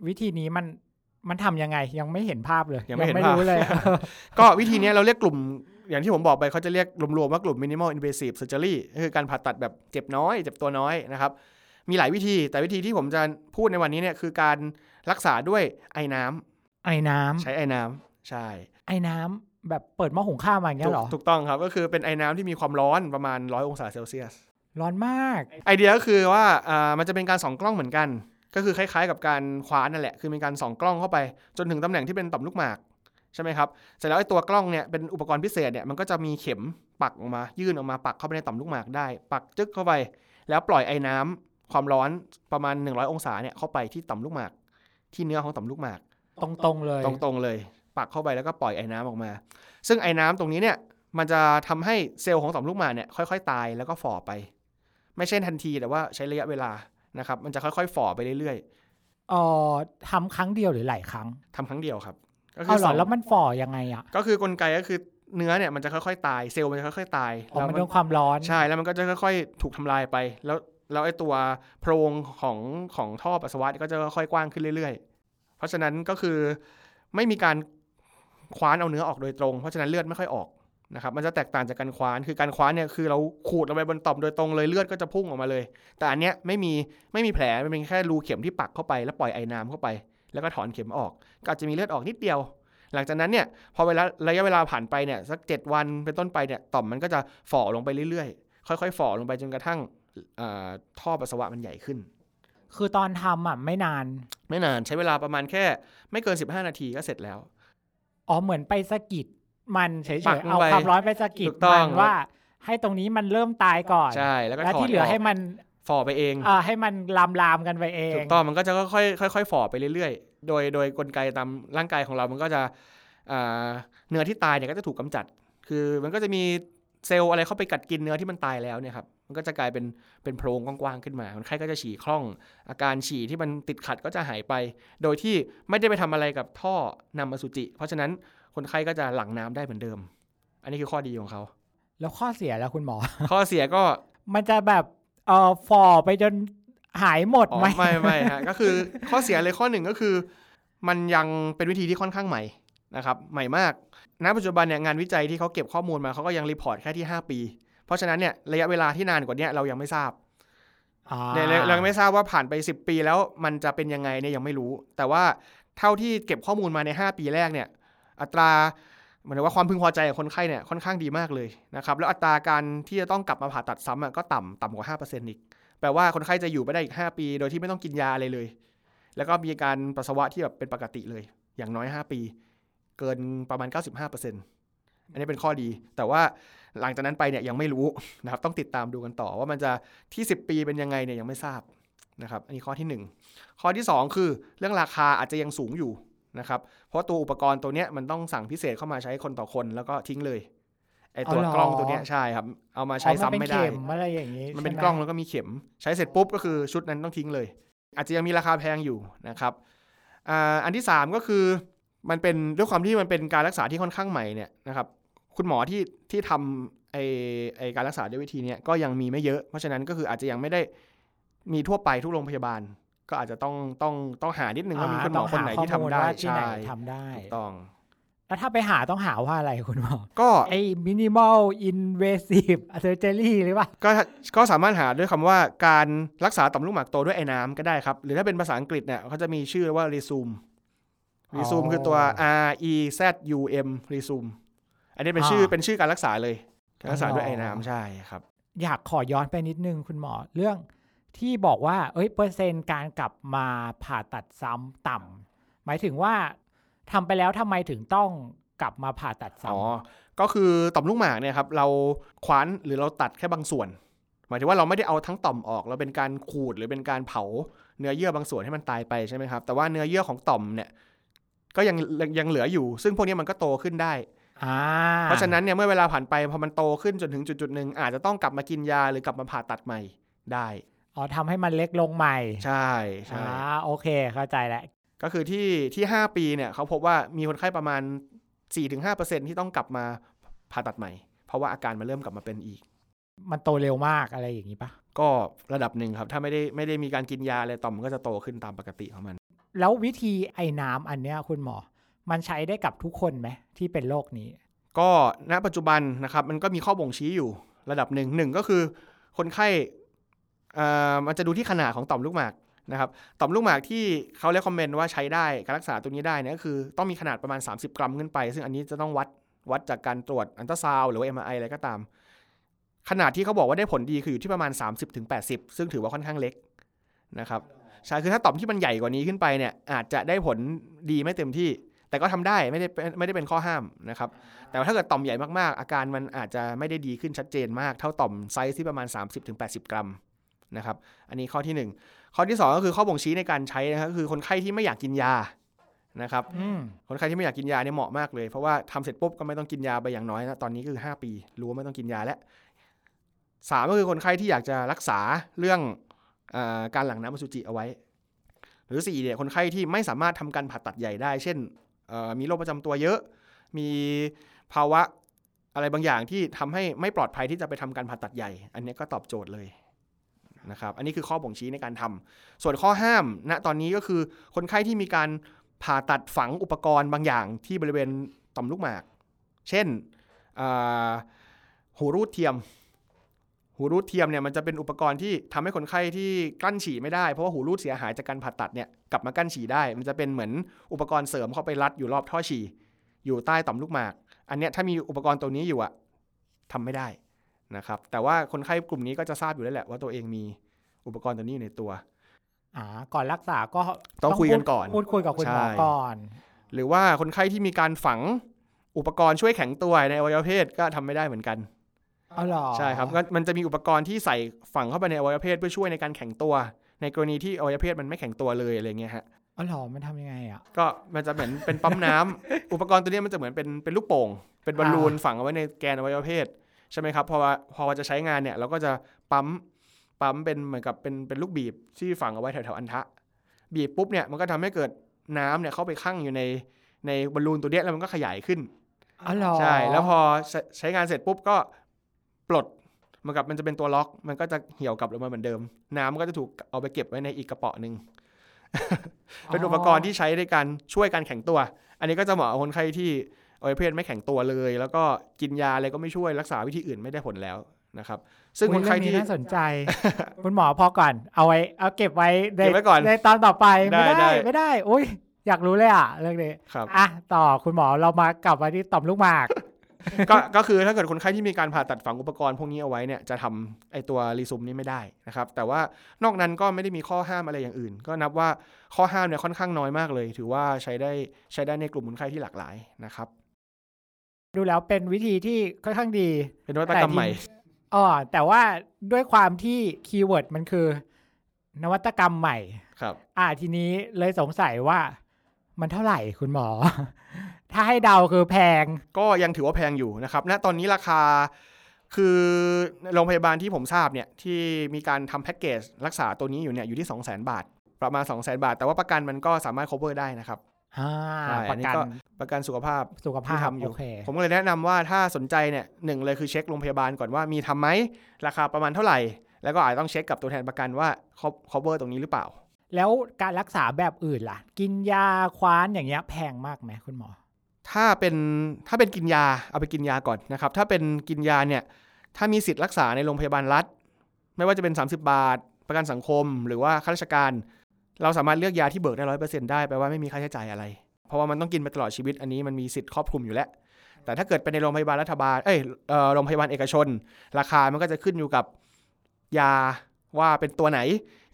วิธีนี้มันมันทำยังไงยังไม่เห็นภาพเลย ยังไม่เห็นภาพรู้เลย ก็วิธีเนี้ยเราเรียกกลุ่ม อย่างที่ผมบอกไปเขาจะเรียกรวมๆว่ากลุ่ม minimal invasive surgery ก็คือการผ่าตัดแบบเจ็บน้อย เจ็บตัวน้อยนะครับ มีหลายวิธี แต่วิธีที่ผมจะพูดในวันนี้เนี่ยคือการรักษาด้วยไอ้น้ำไอ้น้ำใช้ไอ้น้ำใช่ ไอ้น้ำแบบเปิดหม้อหุงข้าวมาอย่างเงี้ถูยกเหรอ ถูกต้องครับ ก็คือเป็นไอ้น้ำที่มีความร้อนประมาณ100องศาเซลเซียส ร้อนมาก ไอเดียก็คือว่าอ่ามันจะเป็นการส่องกล้องเหมือนกัน ก็คือคล้ายๆ กับการคว้านนั่นแหละ คือมีการส่องกล้องเข้าไป จนถึงตำแหน่งที่เป็นต่อมลูกหมาก ใช่ไหมครับ เสร็จแล้วไอ้ตัวกล้องเนี่ยเป็นอุปกรณ์พิเศษเนี่ยมันก็จะมีเข็มปักออกมา ยื่นออกมาปักเข้าไปในต่อมลูกหมากได้ ปักจึ๊กเข้าไป แล้วปล่อยไอ้น้ำความร้อนประมาณ 100 องศาเนี่ยเข้าไปที่ต่อมลูกหมาก ที่เนื้อของต่อมลูกหมาก ตรงๆเลย ตรงๆเลย ปักเข้าไปแล้วก็ปล่อยไอ้น้ำออกมา ซึ่งไอ้น้ำตรงนี้เนี่ยมันจะทำให้เซลล์ของต่อมลูกหมากเนี่ยค่อยๆ ตายแล้วก็ฝ่อไป ไม่ใช่ทันทีแต่ว่าใช้ระยะเวลานะครับมันจะค่อยๆฝ่อไปเรื่อยเออทำครั้งเดียวหรือหลายครั้งๆทำครั้งเดียวครับ ก็เอาเหรสองแล้วมันฝ่อยังไงอะก็คือกลไกก็คือเนื้อเนี่ยมันจะค่อยๆตายเซลล์มันจะค่อยๆตายอ๋อแล้วมันมัโดนความร้อน ใช่แล้วมันก็จะค่อยๆถูกทำลายไป แล้วแล้วไอ้ตัวโพรงของของท่อปัสสาวะก็จะค่อยๆกว้างขึ้นเรื่อยๆ เพราะฉะนั้นก็คือไม่มีการคว้านเอาเนื้อออกโดยตรง เพราะฉะนั้นเลือดไม่ค่อยออกนะครับมันจะแตกต่างจากการคว้านคือการคว้านเนี่ยคือเราขูดลงไปบนต่อมโดยตรงเลยเลือดก็จะพุ่งออกมาเลย แต่อันเนี้ยไม่มีไม่มีแผลมันเป็นแค่รูเข็มที่ปักเข้าไปแล้วปล่อยไอ้น้ำเข้าไป แล้วก็ถอนเข็มออก ก็อาจจะมีเลือดออกนิดเดียว หลังจากนั้นเนี่ยพอเวลาระยะเวลาผ่านไปเนี่ยสักเจ็ดวันเป็นต้นไปเนี่ยต่อมมันก็จะฝ่อลงไปเรื่อยๆ ค่อยๆฝ่อลงไปจนกระทั่งเอ่อท่อปัสสาวะมันใหญ่ขึ้น คือตอนทำอะไม่นาน ไม่นานใช้เวลาประมาณแค่ ไม่เกิน 15 นาทีก็เสร็จแล้ว อ๋อเหมือนไปสะกิดมันเฉยปักๆลงเอาไปความร้อนไปสะกิดถูกต้มัองนว่าให้ตรงนี้มันเริ่มตายก่อน ใช่ แล้วก็แล้วถอดที่เหลือออกให้มัน ฝ่อไปเองอ่าให้มันลามลามๆกันไปเองถูกต้องมันก็จะค่อยๆค่อยๆฝ่อไปเรื่อยๆ โดยโดยกลไกตามร่างกายของเรามันก็จะอ่าเนื้อที่ตายเนี่ยก็จะถูกกำจัด คือมันก็จะมีเซลล์อะไรเข้าไปกัดกินเนื้อที่มันตายแล้วเนี่ยครับมันก็จะกลายเป็นเป็นโพรงกว้างๆขึ้นมาคนไข้ก็จะฉี่คล่อง อาการฉี่ที่มันติดขัดก็จะหายไป โดยที่ไม่ได้ไปทำอะไรกับท่อนำอสุจิ เพราะฉะนั้นคนไข้ก็จะหลั่งน้ำได้เหมือนเดิม อันนี้คือข้อดีของเขา แล้วข้อเสียแล้วคุณหมอ ข้อเสียก็มันจะแบบ เอ่อฝ่อไปจนหายหมดอ๋อไหมไม่ไม่ฮะก็คือข้อเสียเลยข้อหนึ่งก็คือ มันยังเป็นวิธีที่ค่อนข้างใหม่นะครับใหม่มากณปัจจุบันเนี่ยงานวิจัยที่เขาเก็บข้อมูลมาเขาก็ยัง report แค่ที่ 5 ปี เพราะฉะนั้นเนี่ยระยะเวลาที่นานกว่าเนี้ยเรายังไม่ทราบอ่าเนี่ยเราเรายังไม่ทราบว่าผ่านไป 10 ปีแล้วมันจะเป็นยังไงเนี่ยยังไม่รู้ แต่ว่าเท่าที่เก็บข้อมูลมาใน 5 ปีแรกเนี่ย อัตราเหมือนว่าความพึงพอใจของคนไข้เนี่ยค่อนข้างดีมากเลยนะครับแล้วอัตราการที่จะต้องกลับมาผ่าตัดซ้ำอะก็ต่ำต่ำกว่า 5%อีกแปลว่าคนไข้จะอยู่ไปได้อีก 5 ปี โดยที่ไม่ต้องกินยาอะไรเลย แล้วก็มีการปัสสาวะที่แบบเป็นปกติเลย อย่างน้อย 5 ปี เกินประมาณ 95%อันนี้เป็นข้อดี แต่ว่าหลังจากนั้นไปเนี่ยยังไม่รู้นะครับต้องติดตามดูกันต่อว่ามันจะที่ 10 ปีเป็นยังไงเนี่ยยังไม่ทราบนะครับอันนี้ข้อที่ 1 ข้อที่ 2 คือเรื่องราคาอาจจะยังสูงอยู่ นะครับ เพราะตัวอุปกรณ์ตัวเนี้ยมันต้องสั่งพิเศษเข้ามาใช้คนต่อคนแล้วก็ทิ้งเลยไอตัวกล้องตัวเนี้ยใช่ครับ เอามาใช้อ๋อซ้ำนเป็นไม่ได้เข็มอะไรอย่างนี้มันเป็นใช่ไหกล้องแล้วก็มีเข็ม ใช้เสร็จปุ๊บก็คือชุดนั้นต้องทิ้งเลย อาจจะยังมีราคาแพงอยู่นะครับอ่าอันที่ 3 ก็คือมันเป็นด้วยความที่มันเป็นการรักษาที่ค่อนข้างใหม่เนี่ยนะครับคุณหมอที่ที่ทำไอไอการรักษาด้วยวิธีเนี้ยก็ยังมีไม่เยอะ เพราะฉะนั้นก็คืออาจจะยังไม่ได้มีทั่วไปทุกโรงพยาบาล ก็อาจจะต้องต้องต้องหานิดนึงว่ามีคุณหมอคนไหนที่ทำได้ข้อมูลว่าที่ไหนใช่ทำได้ถูกต้องแล้วถ้าไปหาต้องหาว่าอะไรคุณหมอ ก็ไอ้ minimal invasive surgery หรือเปล่าก็ก็สามารถหาด้วยคำว่าการรักษาต่อมลูกหมากโตด้วยไอ้น้ำก็ได้ครับ หรือถ้าเป็นภาษาอังกฤษเนี่ยเขาจะมีชื่อว่า resume อ๋อ resume คือตัว R E Z U M resume อันนี้เป็นชื่ออ่าเป็นชื่อการรักษาเลย การรักษาด้วยอ๋อไอ้น้ำใช่ครับ อยากขอย้อนไปนิดนึงคุณหมอเรื่อง ที่บอกว่า เอ้ยเปอร์เซ็นต์การกลับมาผ่าตัดซ้ำต่ำหมายถึงว่าทำไปแล้วทำไมถึงต้องกลับมาผ่าตัดซ้อ๋อ ก็คือต่อมลูกหมากเนี่ยครับเราคว้านหรือเราตัดแค่บางส่วน หมายถึงว่าเราไม่ได้เอาทั้งต่อมออก เราเป็นการขูดหรือเป็นการเผาเนื้อเยื่อบางส่วนให้มันตายไปใช่ไหมครับ แต่ว่าเนื้อเยื่อของต่อมเนี่ยก็ยังยังเหลืออยู่ ซึ่งพวกนี้มันก็โตขึ้นได้ำอ่าเพราะฉะนั้นเนี่ยเมื่อเวลาผ่านไปพอมันโตขึ้นจนถึงจุดจุดๆหนึ่งอาจจะต้องกลับมากินยาหรือกลับมาผ่าตัดใหม่ได้ อ๋อทำให้มันเล็กลงใหม่ ใช่ใช่อ่าโอเคเข้าใจแล้วก็คือที่ที่5ปีเนี่ยเขาพบว่ามีคนไข้ประมาณ 4-5%ที่ต้องกลับมาผ่าตัดใหม่ เพราะว่าอาการมันเริ่มกลับมาเป็นอีก มันโตเร็วมากอะไรอย่างนี้ปะก็ระดับหนึ่งครับ ถ้าไม่ได้ไม่ได้มีการกินยาอะไรต่อมมันก็จะโตขึ้นตามปกติของมัน แล้ววิธีไอ้น้ำอันเนี้ยคุณหมอ มันใช้ได้กับทุกคนไหมที่เป็นโรคนี้ ก็ณปัจจุบันนะครับมันก็มีข้อบ่งชี้อยู่ระดับหนึ่งหนึ่งก็คือ คนไข้เอ่อ มันจะดูที่ขนาดของต่อมลูกหมากนะครับต่อมลูกหมากที่เขาเรียกคอมเมนต์ว่าใช้ได้การรักษาตัวนี้ได้นี่ก็คือต้องมีขนาดประมาณ 30 กรัมขึ้นไป ซึ่งอันนี้จะต้องวัดวัดจากการตรวจอันตราซาวด์หรือว่า MRI อะไรก็ตาม ขนาดที่เขาบอกว่าได้ผลดีคืออยู่ที่ประมาณ 30-80 ซึ่งถือว่าค่อนข้างเล็กนะครับใช่คือถ้าต่อมที่มันใหญ่กว่านี้ขึ้นไปเนี่ยอาจจะได้ผลดีไม่เต็มที่ แต่ก็ทำได้ไม่ได้ไม่ได้เป็นข้อห้ามนะครับแต่ว่าถ้าเกิดต่อมใหญ่มากๆ อาการมันอาจจะไม่ได้ดีขึ้นชัดเจนมาก เท่าต่อมไซส์ที่ประมาณ 30-80 กรัม นะครับ อันนี้ข้อที่หนึ่งข้อที่สองก็คือข้อบ่งชี้ในการใช้นะครับก็คือคนไข้ที่ไม่อยากกินยานะครับอืมคนไข้ที่ไม่อยากกินยาเนี่ยเหมาะมากเลย เพราะว่าทำเสร็จปุ๊บก็ไม่ต้องกินยาไปอย่างน้อยนะตอนนี้คือ 5 ปี รู้ว่าไม่ต้องกินยาแล้วสามก็คือคนไข้ที่อยากจะรักษาเรื่องอาการหลั่งน้ำอสุจิเอาไว้ หรือสี่เนี่ยคนไข้ที่ไม่สามารถทำการผ่าตัดใหญ่ได้ เช่นเอ่อมีโรคประจำตัวเยอะ มีภาวะอะไรบางอย่างที่ทำให้ไม่ปลอดภัยที่จะไปทำการผ่าตัดใหญ่ อันนี้ก็ตอบโจทย์เลย นะครับ อันนี้คือข้อบ่งชี้ในการทำส่วนข้อห้ามณตอนนี้ก็คือคนไข้ที่มีการผ่าตัดฝังอุปกรณ์บางอย่างที่บริเวณต่อมลูกหมาก เช่นหูรูดเทียม หูรูดเทียมเนี่ยมันจะเป็นอุปกรณ์ที่ทำให้คนไข้ที่กลั้นฉี่ไม่ได้ เพราะว่าหูรูดเสียหายจากการผ่าตัดเนี่ยกลับมากลั้นฉี่ได้ มันจะเป็นเหมือนอุปกรณ์เสริมเข้าไปรัดอยู่รอบท่อฉี่อยู่ใต้ต่อมลูกหมาก อันเนี้ยถ้ามีอุปกรณ์ตัวนี้อยู่อะทำไม่ได้ นะครับแต่ว่าคนไข้กลุ่มนี้ก็จะทราบอยู่แล้วแหละว่าตัวเองมีอุปกรณ์ตัวนี้อยู่ในตัวอ่าก่อนรักษาก็ต้องคุยกันก่อนพูดคุยกับคุณหมอใช่ก่อน หรือว่าคนไข้ที่มีการฝังอุปกรณ์ช่วยแข็งตัวในอวัยวะเพศก็ทำไม่ได้เหมือนกันอ๋อเหรอใช่ครับก็มันจะมีอุปกรณ์ที่ใส่ฝังเข้าไปในอวัยวะเพศเพื่อช่วยในการแข็งตัว ในกรณีที่อวัยวะเพศมันไม่แข็งตัวเลยอะไรเงี้ยฮะอ๋อเหรอมันทำยังไงอะ ก็มันจะเหมือนเป็นปั๊มน้ำอุปกรณ์ตัวเนี้ยมันจะเหมือนเป็นเป็นลูกโป่ง เป็นบอลลูนฝังเอาไว้ในแกนอวัยวะเพศ ใช่ไหมครับพอว่าพอจะใช้งานเนี่ยเราก็จะปั๊มปั๊มเป็นเหมือนกับเป็นเป็นลูกบีบที่ฝังเอาไว้แถวๆอันทะ บีบปุ๊บเนี่ยมันก็ทำให้เกิดน้ำเนี่ยเข้าไปคั่งอยู่ในในบอลลูนตัวเนี้ยแล้วมันก็ขยายขึ้นอ๋อเหรอใช่แล้วพอใช้ใช้งานเสร็จปุ๊บก็ปลดเหมันกับมันจะเป็นตัวล็อก มันก็จะเหี่ยวกลับลงมาเหมือนเดิม น้ำมันก็จะถูกเอาไปเก็บไว้ในอีกกระเป๋อหนึ่งเป็นอุปกรณ์ที่ใช้ในการช่วยการแข็งตัว อันนี้ก็จะเหมาะกับคนไข้ที่ อวัยวะเพศไม่แข็งตัวเลย แล้วก็กินยาอะไรก็ไม่ช่วยรักษาวิธีอื่นไม่ได้ผลแล้วนะครับ ซึ่งอุ๊คยนไข้เรื่องที่น่าสนใจ คุณหมอพอก่อน เอาไว้ เอาเก็บไว้ในเก็บไว้ก่อนในตอนต่อไปได้ไม่ได้ได้ไม่ได้อุ้ยอยากรู้เลยอะเรื่องนี้ครับอะต่อคุณหมอเรามากลับมาที่ต่อมลูกหมากก็ก็คือถ้าเกิดคนไข้ที่มีการผ่าตัดฝังอุปกรณ์พวกนี้เอาไว้เนี่ยจะทำไอตัวรีซุมนี้ไม่ได้นะครับ แต่ว่านอกนั้นก็ไม่ได้มีข้อห้ามอะไรอย่างอื่น ก็นับว่าข้อห้ามเนี่ยค่อนข้างน้อยมากเลย ถือว่าใช้ได้ใช้ได้ในกลุ่มคนไข้ที่หลากหลายนะครับ ดูแล้วเป็นวิธีที่ค่อนข้างดี เป็นนวัตกรรมใหม่อ๋อแต่ว่าด้วยความที่คีย์เวิร์ดมันคือ นวัตกรรมใหม่ครับ อ่าทีนี้เลยสงสัยว่ามันเท่าไหร่คุณหมอ ถ้าให้เดาคือแพง ก็ยังถือว่าแพงอยู่นะครับณตอนนี้ราคาคือโรงพยาบาลที่ผมทราบเนี่ยที่มีการทำแพ็กเกจรักษาตัวนี้อยู่เนี่ยอยู่ที่ 2 0 0 0 0 0 บาท ประมาณ 2 0 0 0 0 0 บาท แต่ว่าประกันมันก็สามารถ cover ได้นะครับอ่าใช่ปอันระนี้กันก็ ประกันสุขภาพสุขภาที่พทำอยู่โอเคผมก็เลยแนะนำว่าถ้าสนใจเนี่ยหนึ่งเลยคือเช็คโรงพยาบาลก่อนว่ามีทำไหมราคาประมาณเท่าไหร่ แล้วก็อาจจะต้องเช็คกับตัวแทนประกันว่า cover ตรงนี้หรือเปล่า แล้วการรักษาแบบอื่นล่ะ กินยาคว้านอย่างเงี้ยแพงมากไหมคุณหมอ ถ้าเป็นถ้าเป็นกินยาเอาไปกินยาก่อนนะครับ ถ้าเป็นกินยาเนี่ยถ้ามีสิทธิ์รักษาในโรงพยาบาลรัฐ ไม่ว่าจะเป็น 30 บาท ประกันสังคม หรือว่าข้าราชการ เราสามารถเลือกยาที่เบิกได้ร้อยเปอร์เซ็นต์ได้แปลว่าไม่มีค่าใช้จ่ายอะไร เพราะว่ามันต้องกินไปตลอดชีวิตอันนี้มันมีสิทธิ์ครอบคลุมอยู่แล้ว แต่ถ้าเกิดเป็นในโรงพยาบาลรัฐบาล เอ้ยเอ่อโรงพยาบาลเอกชน ราคามันก็จะขึ้นอยู่กับยาว่าเป็นตัวไหน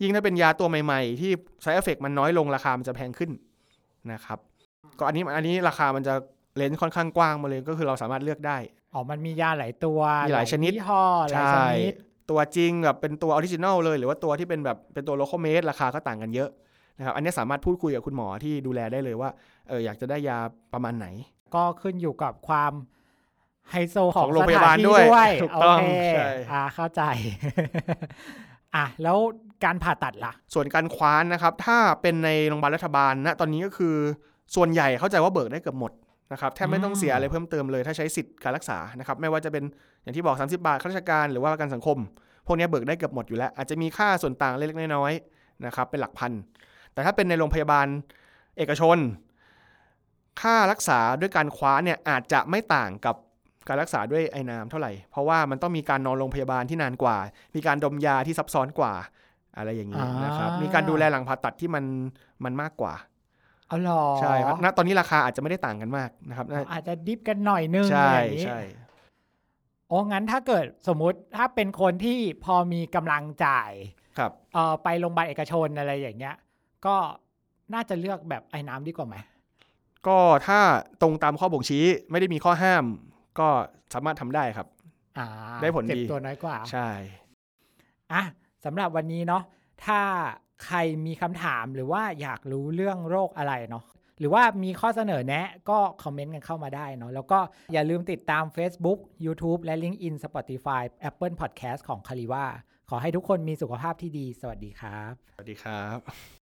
ยิ่งถ้าเป็นยาตัวใหม่ๆ ที่ side effect มันน้อยลงราคามันจะแพงขึ้นนะครับ ก็อันนี้อันนี้ราคามันจะเลนส์ค่อนข้างกว้างมาเลยก็คือเราสามารถเลือกได้ อ๋อ มันมียาหลายตัวมีหลายชนิดยี่ห้อหลายชนิด ตัวจริงแบบเป็นตัว original เลย หรือว่าตัวที่เป็นแบบเป็นตัว local made ราคาก็ต่างกันเยอะนะครับ อันนี้สามารถพูดคุยกับคุณหมอที่ดูแลได้เลยว่า เอออยากจะได้ยาประมาณไหน ก็ขึ้นอยู่กับความไฮโซขขอองงโรงพยาบาลสถนที่ด้วยด้วยถูกโอต้องเคใช่อ่าเข้าใจอะแล้วการผ่าตัดล่ะ ส่วนการคว้านนะครับ ถ้าเป็นในโรงพยาบาลรัฐบาลณตอนนี้ก็คือส่วนใหญ่เข้าใจว่าเบิกได้เกือบหมดนะครับแทบไม่ต้องเสียอะไรเพิ่มเติมเลยถ้าใช้สิทธิ์การรักษานะครับไม่ว่าจะเป็นอย่างที่บอก 30 บาทข้าราชการหรือว่าประกันสังคม พวกนี้เบิกได้เกือบหมดอยู่แล้ว อาจจะมีค่าส่วนต่างเล็กๆน้อยๆนะครับเป็นหลักพัน แต่ถ้าเป็นในโรงพยาบาลเอกชน ค่ารักษาด้วยการคว้าเนี่ยอาจจะไม่ต่างกับการรักษาด้วยไอ้น้ำเท่าไหร่ เพราะว่ามันต้องมีการนอนโรงพยาบาลที่นานกว่า มีการดมยาที่ซับซ้อนกว่า อะไรอย่างนี้นะครับอ่ามีมีการดูแลหลังผ่าตัดที่มันมันมากกว่าอ๋อเหรอใช่ครับณตอนนี้ราคาอาจจะไม่ได้ต่างกันมากนะครับน่าอาจจะดิฟกันหน่อยนึงใช่อย่างนี้ใช่โอ้งั้นถ้าเกิดสมมุติถ้าเป็นคนที่พอมีกำลังจ่าย ครับเออไปโรงพยาบาลเอกชนอะไรอย่างเงี้ย ก็น่าจะเลือกแบบไอ้น้ำดีกว่าไหม ก็ถ้าตรงตามข้อบ่งชี้ไม่ได้มีข้อห้าม ก็สามารถทำได้ครับอ่าได้ผลเจ็บดีตัวน้อยกว่า ใช่อะสำหรับวันนี้เนาะถ้าใครมีคำถามหรือว่าอยากรู้เรื่องโรคอะไรเนาะหรือว่ามีข้อเสนอแนะก็คอมเมนต์กันเข้ามาได้เนาะแล้วก็อย่าลืมติดตาม Facebook YouTube และ LinkedIn Spotify Apple Podcast ของคาริว่าขอให้ทุกคนมีสุขภาพที่ดี สวัสดีครับ สวัสดีครับ